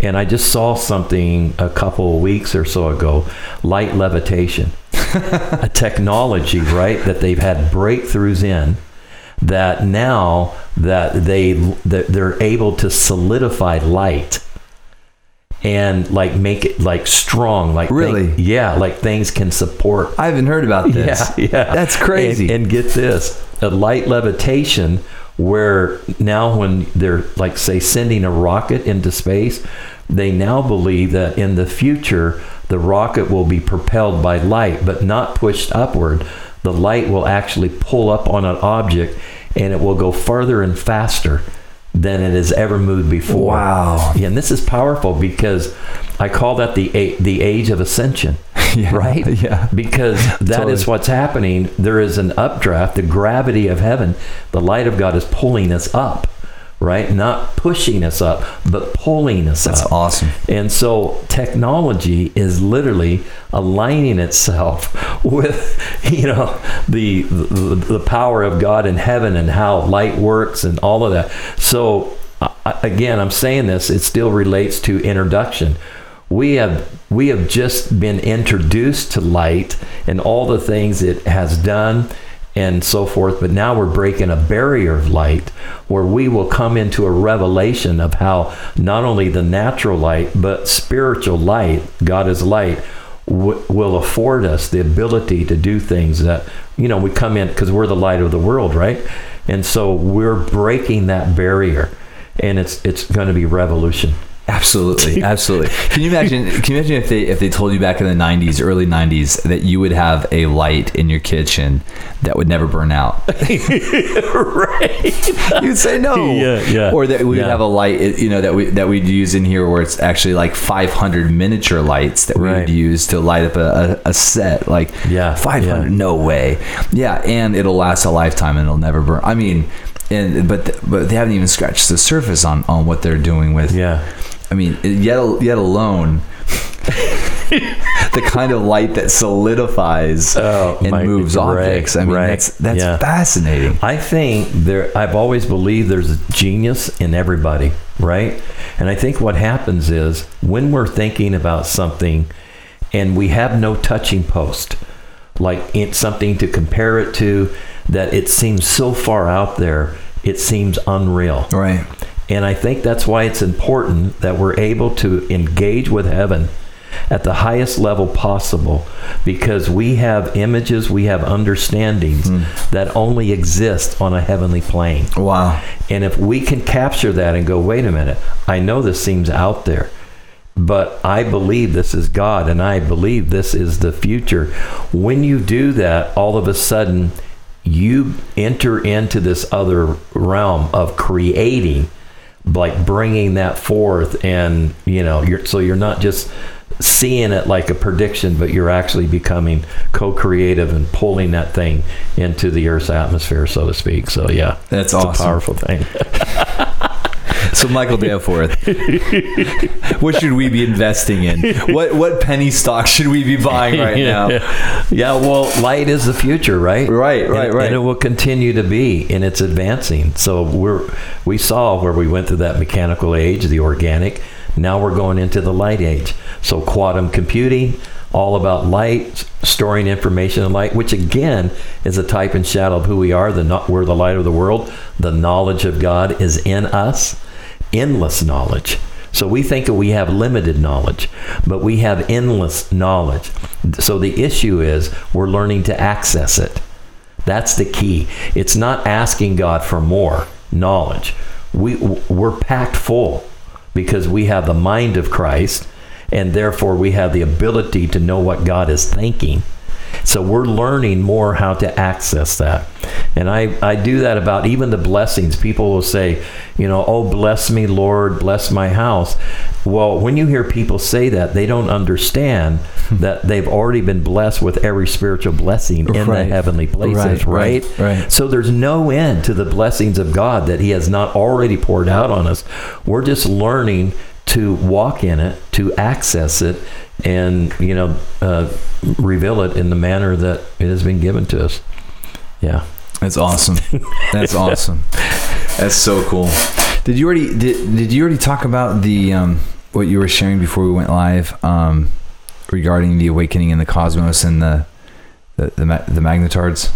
and I just saw something a couple of weeks or so ago, light levitation, a technology right that they've had breakthroughs in that now that they that they're able to solidify light and like make it like strong like thing- Really? yeah like things can support I haven't heard about this. yeah yeah That's crazy. and, and get this a light levitation where now when they're like say sending a rocket into space they now believe that in the future the rocket will be propelled by light but not pushed upward the light will actually pull up on an object and it will go further and faster than it has ever moved before Wow. yeah, and this is powerful because I call that the the age of ascension, Yeah, right? yeah. Because that is Totally. what's happening. There is an updraft, the gravity of heaven, the light of God is pulling us up, right? Not pushing us up, but pulling us That's up. That's awesome. And so technology is literally aligning itself with, you know, the, the the power of God in heaven and how light works and all of that. So again, I'm saying this. It still relates to introduction. We have we have just been introduced to light and all the things it has done and so forth. But now we're breaking a barrier of light where we will come into a revelation of how not only the natural light, but spiritual light, God is light, w- will afford us the ability to do things that, you know, we come in because we're the light of the world, right? And so we're breaking that barrier and it's it's going to be revolution. Absolutely, absolutely. Can you imagine? Can you imagine if they if they told you back in the '90s, early '90s, that you would have a light in your kitchen that would never burn out? right. You'd say no. Yeah, yeah. Or that we would Yeah. have a light, you know, that we that we'd use in here, where it's actually like 500 miniature lights that we Right. would use to light up a, a, a set. Like, Yeah, 500, yeah. no way. Yeah, and it'll last a lifetime and it'll never burn. I mean. and but but they haven't even scratched the surface on on what they're doing with. Yeah. I mean, yet yet alone. the kind of light that solidifies Oh, and my- moves right, objects. I mean, right, that's that's yeah. fascinating. I think there. I've always believed there's a genius in everybody, right? And I think what happens is when we're thinking about something, and we have no touching post, like it's something to compare it to, that it seems so far out there, it seems unreal. Right. And I think that's why it's important that we're able to engage with heaven at the highest level possible because we have images, we have understandings hmm. that only exist on a heavenly plane. Wow. And if we can capture that and go, wait a minute, I know this seems out there, but I believe this is God and I believe this is the future. When you do that, all of a sudden, you enter into this other realm of creating like bringing that forth and you know you're so you're not just seeing it like a prediction but you're actually becoming co-creative and pulling that thing into the earth's atmosphere so to speak. So yeah. That's awesome. a powerful thing So Michael Danforth, what should we be investing in? What what penny stock should we be buying right now? yeah well light is the future right? Right, right, and, right. and it will continue to be and it's advancing. So we're we saw where we went through that mechanical age the organic. Now we're going into the light age. So quantum computing all about light storing information in light which again is a type and shadow of who we are the no- we're the light of the world. The knowledge of god is in us endless knowledge so we think that we have limited knowledge, but we have endless knowledge. So the issue is we're learning to access it. That's the key. It's not asking God for more knowledge. We we're packed full because we have the mind of Christ and therefore we have the ability to know what God is thinking. So we're learning more how to access that. And I, I do that about even the blessings. People will say, you know, oh, bless me, Lord, bless my house. Well, when you hear people say that, they don't understand hmm. that they've already been blessed with every spiritual blessing in Right. the heavenly places, Right, right? right, right. So there's no end to the blessings of God that He has not already poured out on us. We're just learning to walk in it, to access it, and you know, uh, reveal it in the manner that it has been given to us. Yeah. That's awesome. That's awesome. That's so cool. Did you already did, did you already talk about the um, what you were sharing before we went live um, regarding the awakening in the cosmos and the the the, the magnetards?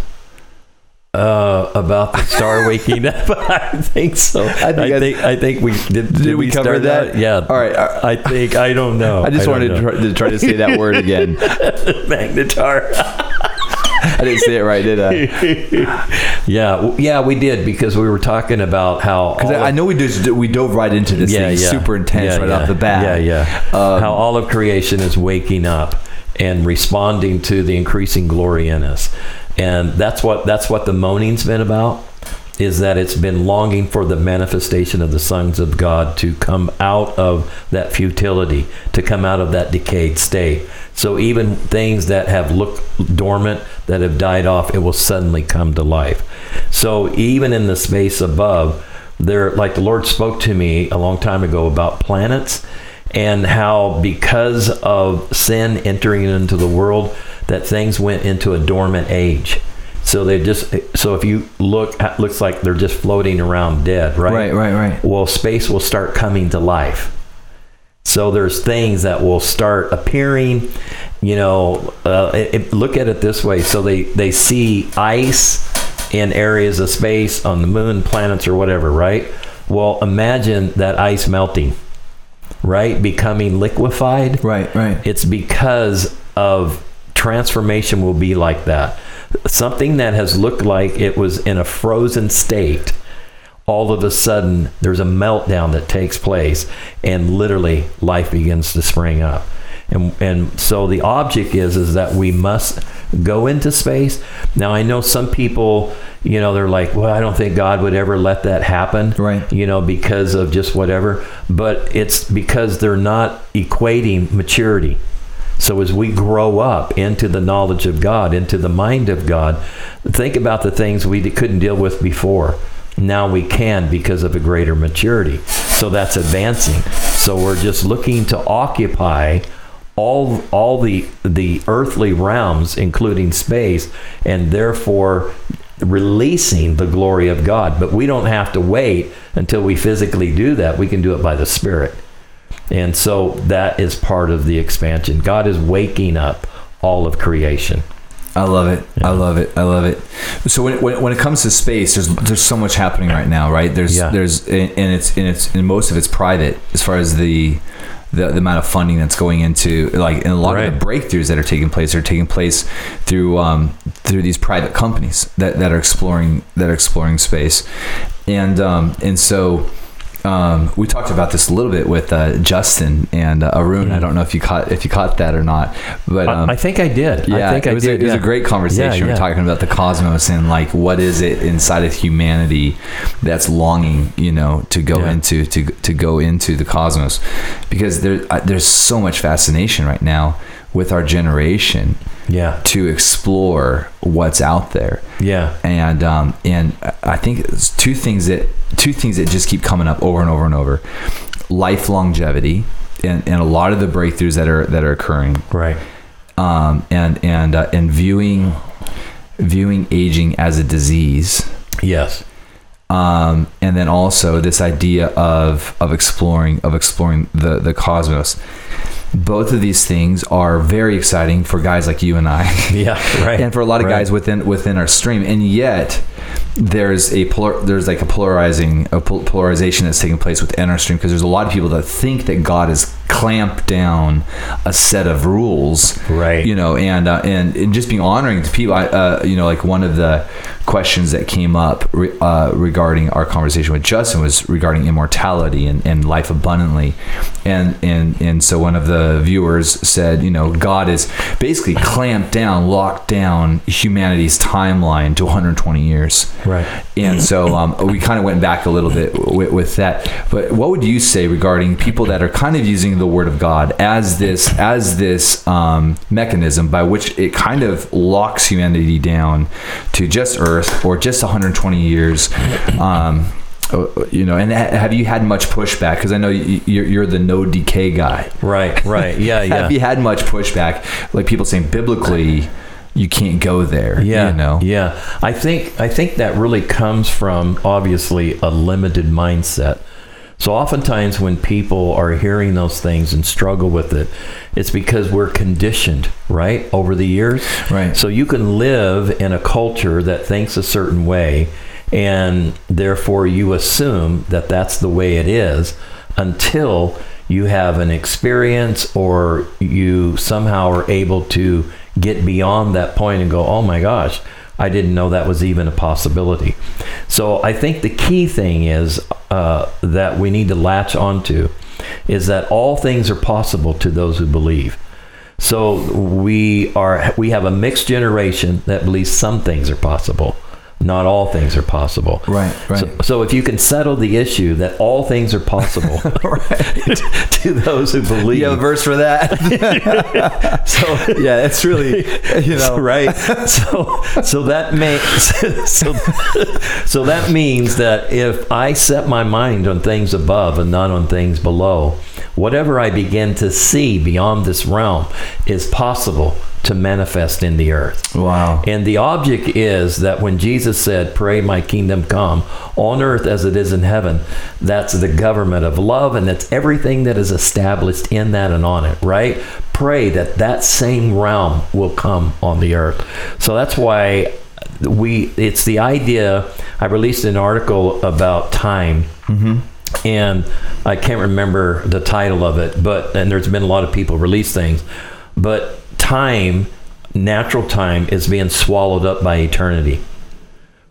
Uh, about the star waking up, I think so. I think I- think I think we did. Did, we cover start that? Yeah. All right, uh, I think I don't know. I just don't wanted to try, to try to say that word again. magnetar. I didn't say it right, did I? Yeah, yeah, we did because we were talking about how Because I know we just we dove right into this thing super intense Yeah, right yeah. off the bat. Yeah, yeah. Um, how all of creation is waking up and responding to the increasing glory in us, and that's what that's what the moaning's been about. Is that it's been longing for the manifestation of the sons of God to come out of that futility, to come out of that decayed state. So even things that have looked dormant, that have died off, it will suddenly come to life. So even in the space above, there, like the Lord spoke to me a long time ago about planets and how because of sin entering into the world, that things went into a dormant age. So they just so if you look, it looks like they're just floating around dead, right? Right, right, right. Well, space will start coming to life. So there's things that will start appearing. You know, uh, it, it- look at it this way. So they they see ice in areas of space on the moon, planets, or whatever, right? Well, imagine that ice melting, right? Becoming liquefied. Right, right. It's because of transformation will be like that. Something that has looked like it was in a frozen state, all of a sudden there's a meltdown that takes place and literally life begins to spring up. And, and so the object is is that we must go into space. Now I know some people, you know, they're like, well, I don't think God would ever let that happen Right. you know, because of just whatever. But it's because they're not equating maturity. So as we grow up into the knowledge of God, into the mind of God, think about the things we couldn't deal with before. now we can because of a greater maturity. So that's advancing. So we're just looking to occupy all all the the earthly realms including space and therefore releasing the glory of God. But we don't have to wait until we physically do that. We can do it by the spirit. And so that is part of the expansion. God is waking up all of creation. I love it. I love it. I love it. So when, when, when it comes to space, there's there's so much happening right now, right? There's Yeah. there's and it's and it's and most of it's private as far as the the, the amount of funding that's going into like and a lot of the breakthroughs that are taking place are taking place through um, through these private companies that, that are exploring that are exploring space, and um, and so. Um, we talked about this a little bit with uh, Justin and uh, Arun. I don't know if you caught if you caught that or not, but um, I, I think I did. yeah, I think it I was, did. a, it was yeah. a great conversation. Yeah, We're talking about the cosmos and like what is it inside of humanity that's longing, you know, to go Yeah. into to to go into the cosmos, because there there's so much fascination right now with our generation Yeah. to explore what's out there Yeah. and um, and I think it's two things that two things that just keep coming up over and over and over: life longevity, and, and a lot of the breakthroughs that are that are occurring, Right. um, and and uh, and viewing viewing aging as a disease, Yes. um, and then also this idea of of exploring of exploring the the cosmos. Both of these things are very exciting for guys like you and I. Yeah. Right. and for a lot of Right. guys within within our stream and yet there's a polar, there's like a polarizing a pol- polarization that's taking place within our stream because there's a lot of people that think that God has clamped down a set of rules Right. you know and uh, and, and just being honoring to people I, uh, you know like one of the questions that came up re, uh, regarding our conversation with Justin was regarding immortality and, and life abundantly and and and so one of the viewers said you know God is basically clamped down locked down humanity's timeline to 120 years Right. and so um, we kind of went back a little bit with, with that. But what would you say regarding people that are kind of using the Word of God as this as this um, mechanism by which it kind of locks humanity down to just Earth or just 120 years? Um, you know, and have you had much pushback? Because I know you- you're, you're the no decay guy. Right. Right. Yeah. Yeah. Have you had much pushback? Like people saying biblically, you can't go there. Yeah, you know. yeah. I think I think that really comes from obviously a limited mindset. So oftentimes when people are hearing those things and struggle with it, it's because we're conditioned, right, over the years. Right. So you can live in a culture that thinks a certain way, and therefore you assume that that's the way it is until you have an experience or you somehow are able to get beyond that point and go, oh my gosh, I didn't know that was even a possibility. So I think the key thing is uh, that we need to latch onto is that all things are possible to those who believe. So we are we have a mixed generation that believes some things are possible. Not all things are possible. Right, right. So, so if you can settle the issue that all things are possible to those who believe, You have a verse for that? so yeah, it's really you know right so so that makes so, so that means that if i set my mind on things above and not on things below whatever i begin to see beyond this realm is possible to manifest in the earth Wow. and the object is that when Jesus said, Pray my kingdom come on earth as it is in heaven, that's the government of love and that's everything that is established in that and on it, right? Pray that that same realm will come on the earth. So that's why we, it's the idea. I released an article about time mm-hmm. and I can't remember the title of it, but and there's been a lot of people release things, but time, natural time, is being swallowed up by eternity.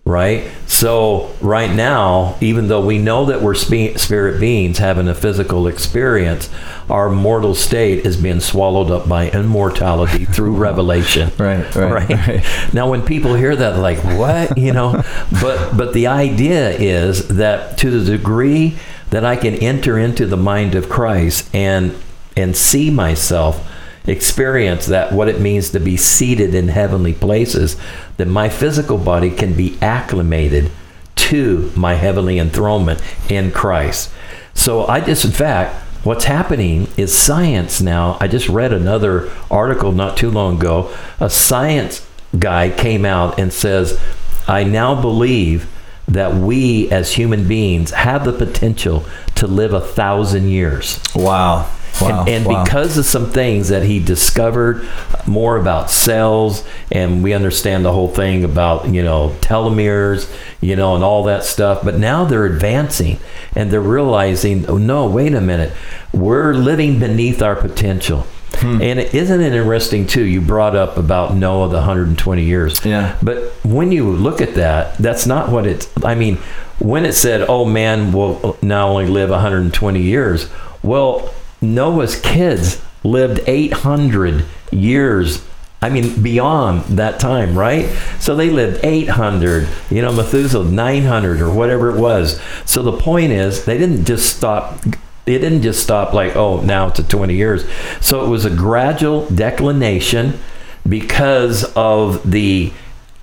Right? So, right now, even though we know that we're spe- spirit beings having a physical experience, our mortal state is being swallowed up by immortality through revelation. Right, right, right. Now, when people hear that, like, what? You know, but but the idea is that to the degree that I can enter into the mind of Christ and and see myself experience that what it means to be seated in heavenly places, that my physical body can be acclimated to my heavenly enthronement in Christ. So I just, in fact, what's happening is science now. I just read another article not too long ago. A science guy came out and says, I now believe that we as human beings have the potential to live a thousand years. Wow. Wow. And, and wow. because of some things that he discovered more about cells, and we understand the whole thing about, you know, telomeres, you know, and all that stuff. But now they're advancing and they're realizing, oh, no, wait a minute. We're living beneath our potential. Hmm. And isn't it interesting, too? You brought up about Noah, the 120 years. Yeah. But when you look at that, that's not what it's, I mean, when it said, oh, man will not only live 120 years, well, Noah's kids lived 800 years. I mean, beyond that time, right? So they lived 800, you know, Methuselah 900 or whatever it was. So the point is, they didn't just stop. It didn't just stop like, oh, now to 20 years. So it was a gradual declination because of the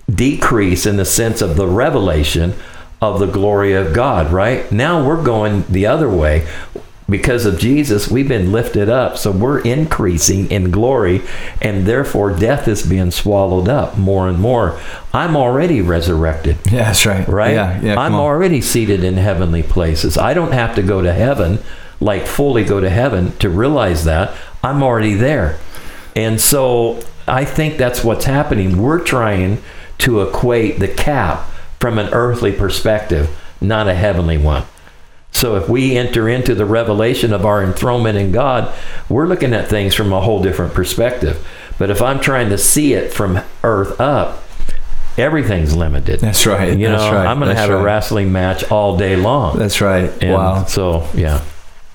decrease in the sense of the revelation of the glory of God, right? Now we're going the other way. Because of Jesus, we've been lifted up. So we're increasing in glory, and therefore death is being swallowed up more and more. I'm already resurrected, yeah, that's right. right? Yeah, yeah. I'm already seated in heavenly places. I don't have to go to heaven, like fully go to heaven to realize that. I'm already there. And so I think that's what's happening. We're trying to equate the cap from an earthly perspective, not a heavenly one. So if we enter into the revelation of our enthronement in God, we're looking at things from a whole different perspective. But if I'm trying to see it from earth up, everything's limited. That's right. You That's know, right. I'm going to That's have a wrestling match all day long. That's right. And wow. So yeah.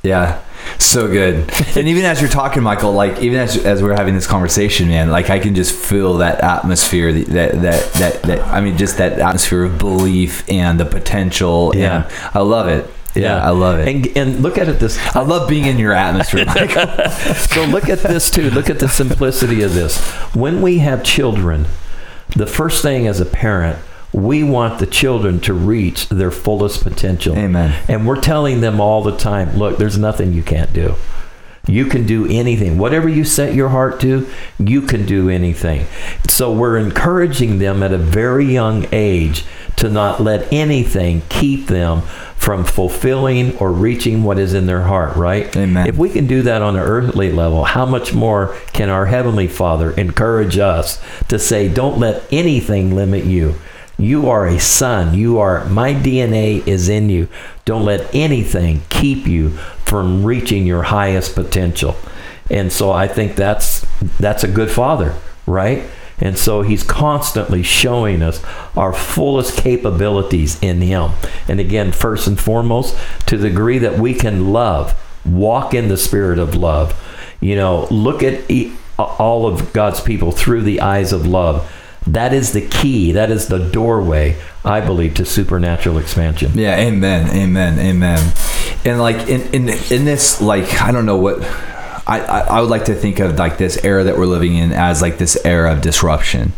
Yeah. So good. and even as you're talking, Michael, like even as as we're having this conversation, man, like I can just feel that atmosphere that that that that, I mean, just that atmosphere of belief and the potential. Yeah. And I love it. Yeah, I love it. And and look at it this. I love being in your atmosphere, Michael. So look at this too. Look at the simplicity of this. When we have children, the first thing as a parent, we want the children to reach their fullest potential. Amen. And we're telling them all the time, look, there's nothing you can't do. You can do anything. Whatever you set your heart to, you can do anything. So we're encouraging them at a very young age to not let anything keep them from fulfilling or reaching what is in their heart, right? Amen. If we can do that on an earthly level, how much more can our Heavenly Father encourage us to say, don't let anything limit you? You are a son. You are, my DNA is in you. Don't let anything keep you from reaching your highest potential. And so I think that's that's a good father, right? And so he's constantly showing us our fullest capabilities in him. And again, first and foremost, to the degree that we can love, walk in the spirit of love. You know, look at all of God's people through the eyes of love. That is the key. That is the doorway, I believe, to supernatural expansion. Yeah, amen, amen, amen. And like in in in this, like I don't know what. I, I, I would like to think of like this era that we're living in as like this era of disruption,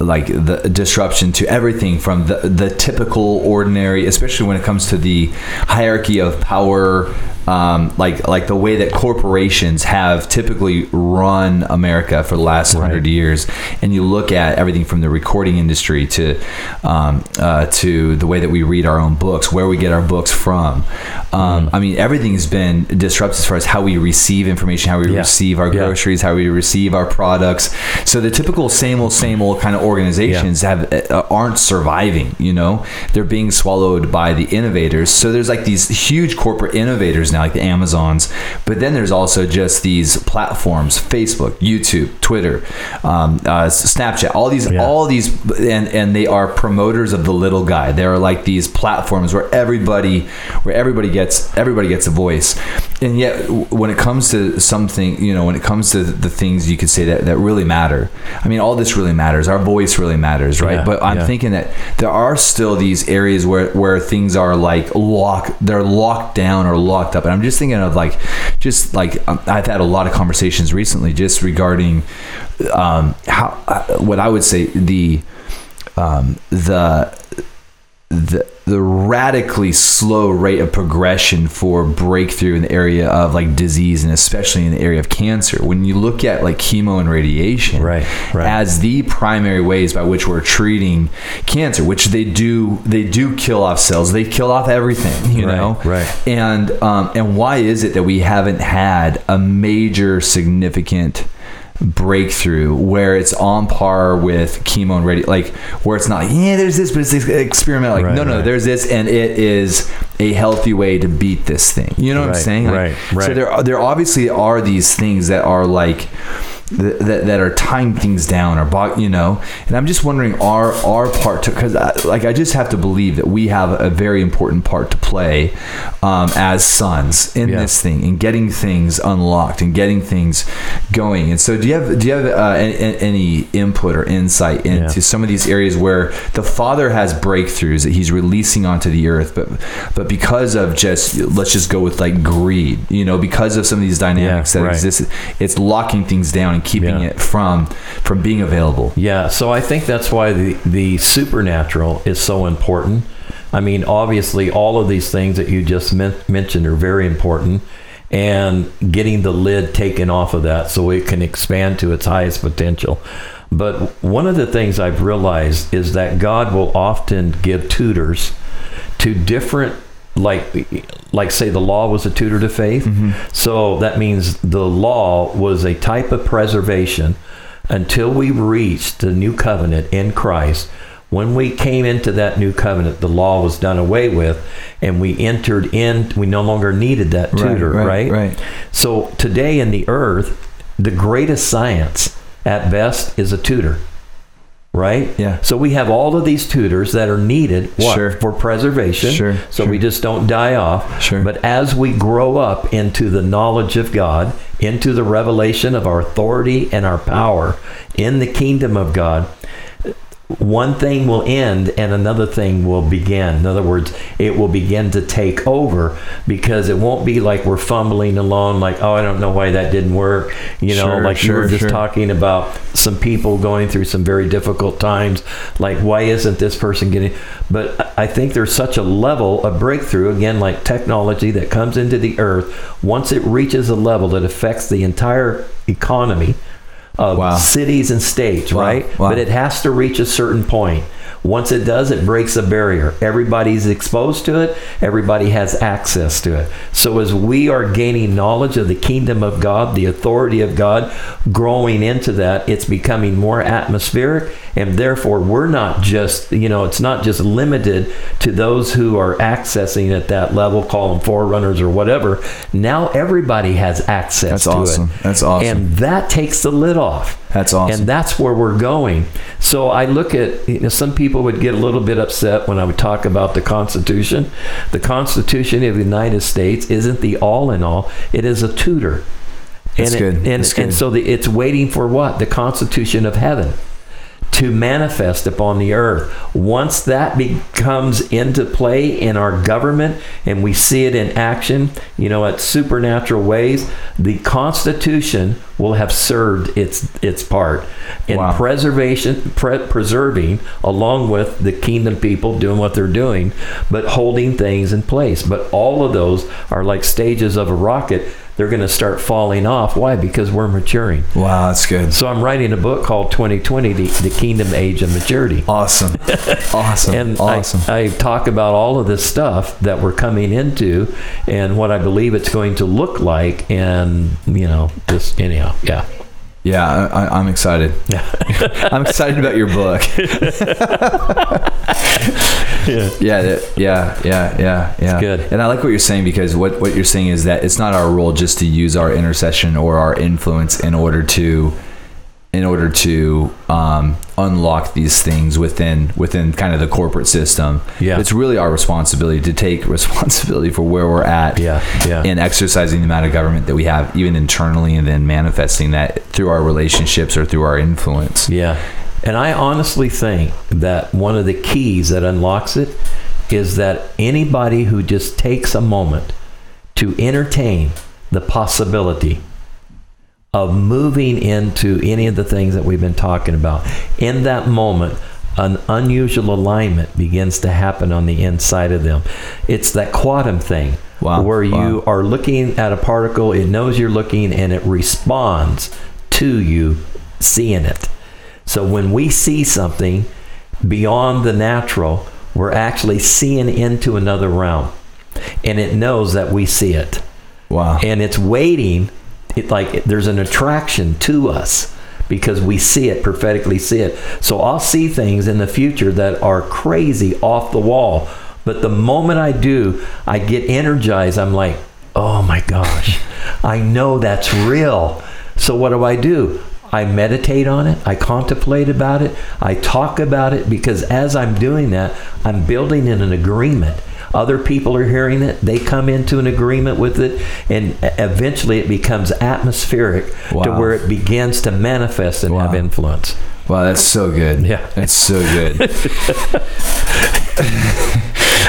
like the disruption to everything from the the typical ordinary, especially when it comes to the hierarchy of power, um, like like the way that corporations have typically run America for the last hundred years, and you look at everything from the recording industry to um, uh, to the way that we read our own books, where we get our books from. Um, I mean, everything's been disrupted as far as how we receive information, how we Yeah. receive our Yeah. groceries, how we receive our products. So the typical same old, same old kind of organizations have uh, aren't surviving. You know, they're being swallowed by the innovators. So there's like these huge corporate innovators now, like the Amazons. But then there's also just these platforms: Facebook, YouTube, Twitter, um, uh, Snapchat. All these, Yeah. all these, and and they are promoters of the little guy. They are like these platforms where everybody, where everybody gets everybody gets a voice. And yet, when it comes to something, you know, when it comes to the things you could say that, that really matter, I mean, all this really matters. Our voice really matters, right? Yeah, but I'm yeah. thinking that there are still these areas where, where things are like locked, they're locked down or locked up. And I'm just thinking of like, just like, um, I've had a lot of conversations recently just regarding um, how, uh, what I would say the, um, the, the the radically slow rate of progression for breakthrough in the area of like disease and especially in the area of cancer. When you look at like chemo and radiation Right, right. as the primary ways by which we're treating cancer, which they do they do kill off cells, they kill off everything, you Right, know. right. And um, and why is it that we haven't had a major significant breakthrough where it's on par with chemo and radio like where it's not yeah there's this but it's experimental like Right, no no right. there's this and it is a healthy way to beat this thing. You know what i'm saying? Like, right, so there are- there obviously are these things that are like that, that, that are tying things down or bo- you know and i'm just wondering our our part to because like i just have to believe that we have a very important part to play um, as sons in Yeah. this thing and getting things unlocked and getting things going and so do you have do you have uh, any, any input or insight into Yeah. some of these areas where the father has breakthroughs that he's releasing onto the earth but but because of just let's just go with like greed you know because of some of these dynamics Yeah, that right. exist it's locking things down and keeping Yeah. it from from being available Yeah, so I think that's why the, the supernatural is so important. I mean, obviously, all of these things that you just men- mentioned are very important, and getting the lid taken off of that so it can expand to its highest potential. But one of the things I've realized is that God will often give tutors to different like like say the law was a tutor to faith. Mm-hmm. So that means the law was a type of preservation until we reached the new covenant in Christ. When we came into that new covenant the law was done away with and we entered in we no longer needed that tutor right, right. So today in the earth the greatest science at best is a tutor right? Yeah. So we have all of these tutors that are needed what? Sure. for preservation. Sure, So sure. we just don't die off. Sure. But as we grow up into the knowledge of God, into the revelation of our authority and our power in the kingdom of God, one thing will end and another thing will begin. In other words, it will begin to take over because it won't be like we're fumbling along, like, oh, I don't know why that didn't work. You know, Sure, like you were just sure. talking about some people going through some very difficult times. Like, why isn't this person getting. But I I think there's such a level of breakthrough, again, like technology that comes into the earth, once it reaches a level that affects the entire economy of Wow. cities and states, Wow, right? wow. But it has to reach a certain point. Once it does, it breaks a barrier. Everybody's exposed to it, everybody has access to it. So, as we are gaining knowledge of the kingdom of God, the authority of God, growing into that, it's becoming more atmospheric, and therefore, we're not just, you know, it's not just limited to those who are accessing at that level, call them forerunners or whatever. Now, everybody has access That's to awesome. it. That's awesome. And that takes the lid off. That's awesome. And that's where we're going. So I look at, you know, some people would get a little bit upset when I would talk about the Constitution. The Constitution of the United States isn't the all in all, it is a tutor. That's and, it- and, and so the, it's waiting for what? The Constitution of heaven to manifest upon the earth. Once that becomes into play in our government and we see it in action, you know, at supernatural ways, the Constitution will have served its its part in Wow. preservation, pre- preserving along with the kingdom people doing what they're doing, but holding things in place. But all of those are like stages of a rocket. They're going to start falling off. Why? Because we're maturing. wow that's good So I'm writing a book called 2020, the, the Kingdom Age of Maturity. awesome awesome And awesome I, I talk about all of this stuff that we're coming into and what I believe it's going to look like. And, you know, just anyhow, yeah. Yeah I, i'm excited Yeah. i'm excited about your book Yeah. Yeah, yeah, yeah, yeah, yeah. good. And I like what you're saying because what what you're saying is that it's not our role just to use our intercession or our influence in order to in order to um, unlock these things within within kind of the corporate system. Yeah. it's really our responsibility to take responsibility for where we're at. Yeah, yeah. And exercising the amount of government that we have, even internally, and then manifesting that through our relationships or through our influence. Yeah. And I honestly think that one of the keys that unlocks it is that anybody who just takes a moment to entertain the possibility of moving into any of the things that we've been talking about in that moment an unusual alignment begins to happen on the inside of them. It's that quantum thing Wow. where you are looking at a particle, it knows you're looking, and it responds to you seeing it. So when we see something beyond the natural, we're actually seeing into another realm. And it knows that we see it. Wow. And it's waiting, it, like there's an attraction to us because we see it, prophetically see it. So I'll see things in the future that are crazy off the wall. But the moment I do, I get energized. I'm like, oh my gosh, I know that's real. So what do I do? I meditate on it. I contemplate about it. I talk about it because as I'm doing that, I'm building in an agreement. Other people are hearing it. They come into an agreement with it, and eventually it becomes atmospheric to where it begins to manifest and have influence. Wow, that's so good. Yeah. That's so good.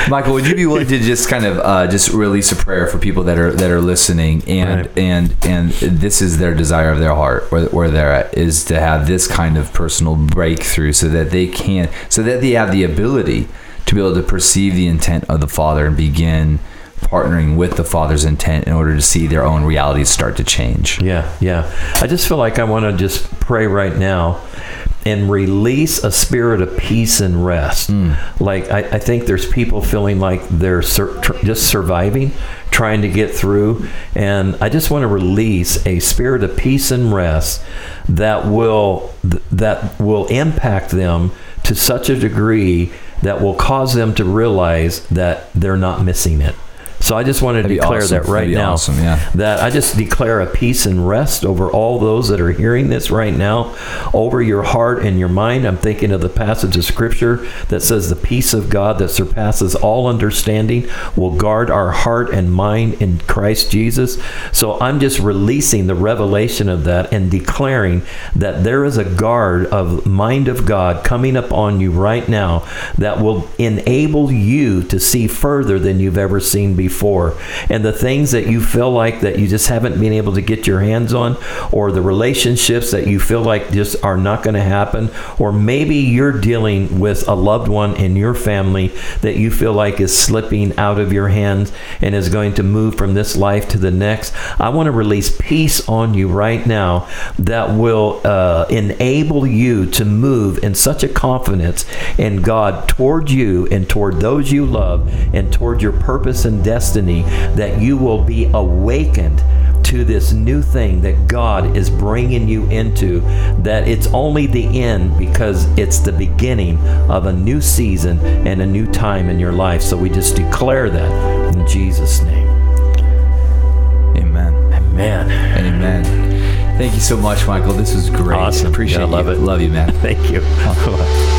Michael, would you be willing to just kind of uh, just release a prayer for people that are that are listening and Right. and and this is their desire of their heart where, where they're at is to have this kind of personal breakthrough so that they can so that they have the ability to be able to perceive the intent of the Father and begin partnering with the Father's intent in order to see their own realities start to change. Yeah, yeah. I just feel like I want to just pray right now and release a spirit of peace and rest. Hmm. Like, I, I think there's people feeling like they're sur- tr- just surviving, trying to get through. And I just want to release a spirit of peace and rest that will, th- that will impact them to such a degree that will cause them to realize that they're not missing it. So I just want to That'd declare awesome. that right now awesome, yeah. that I just declare a peace and rest over all those that are hearing this right now, over your heart and your mind. I'm thinking of the passage of scripture that says, The peace of God that surpasses all understanding will guard our heart and mind in Christ Jesus. So I'm just releasing the revelation of that and declaring that there is a guard of mind of God coming upon you right now that will enable you to see further than you've ever seen before. And the things that you feel like that you just haven't been able to get your hands on, or the relationships that you feel like just are not going to happen, or maybe you're dealing with a loved one in your family that you feel like is slipping out of your hands and is going to move from this life to the next. I want to release peace on you right now that will uh, enable you to move in such a confidence in God toward you and toward those you love and toward your purpose and destiny that you will be awakened to this new thing that God is bringing you into, that it's only the end because it's the beginning of a new season and a new time in your life. So we just declare that in Jesus' name. Amen. Amen. Amen. Thank you so much, Michael. This was great. Awesome. Appreciate Yeah, I love you. it. Love you, man. Thank you.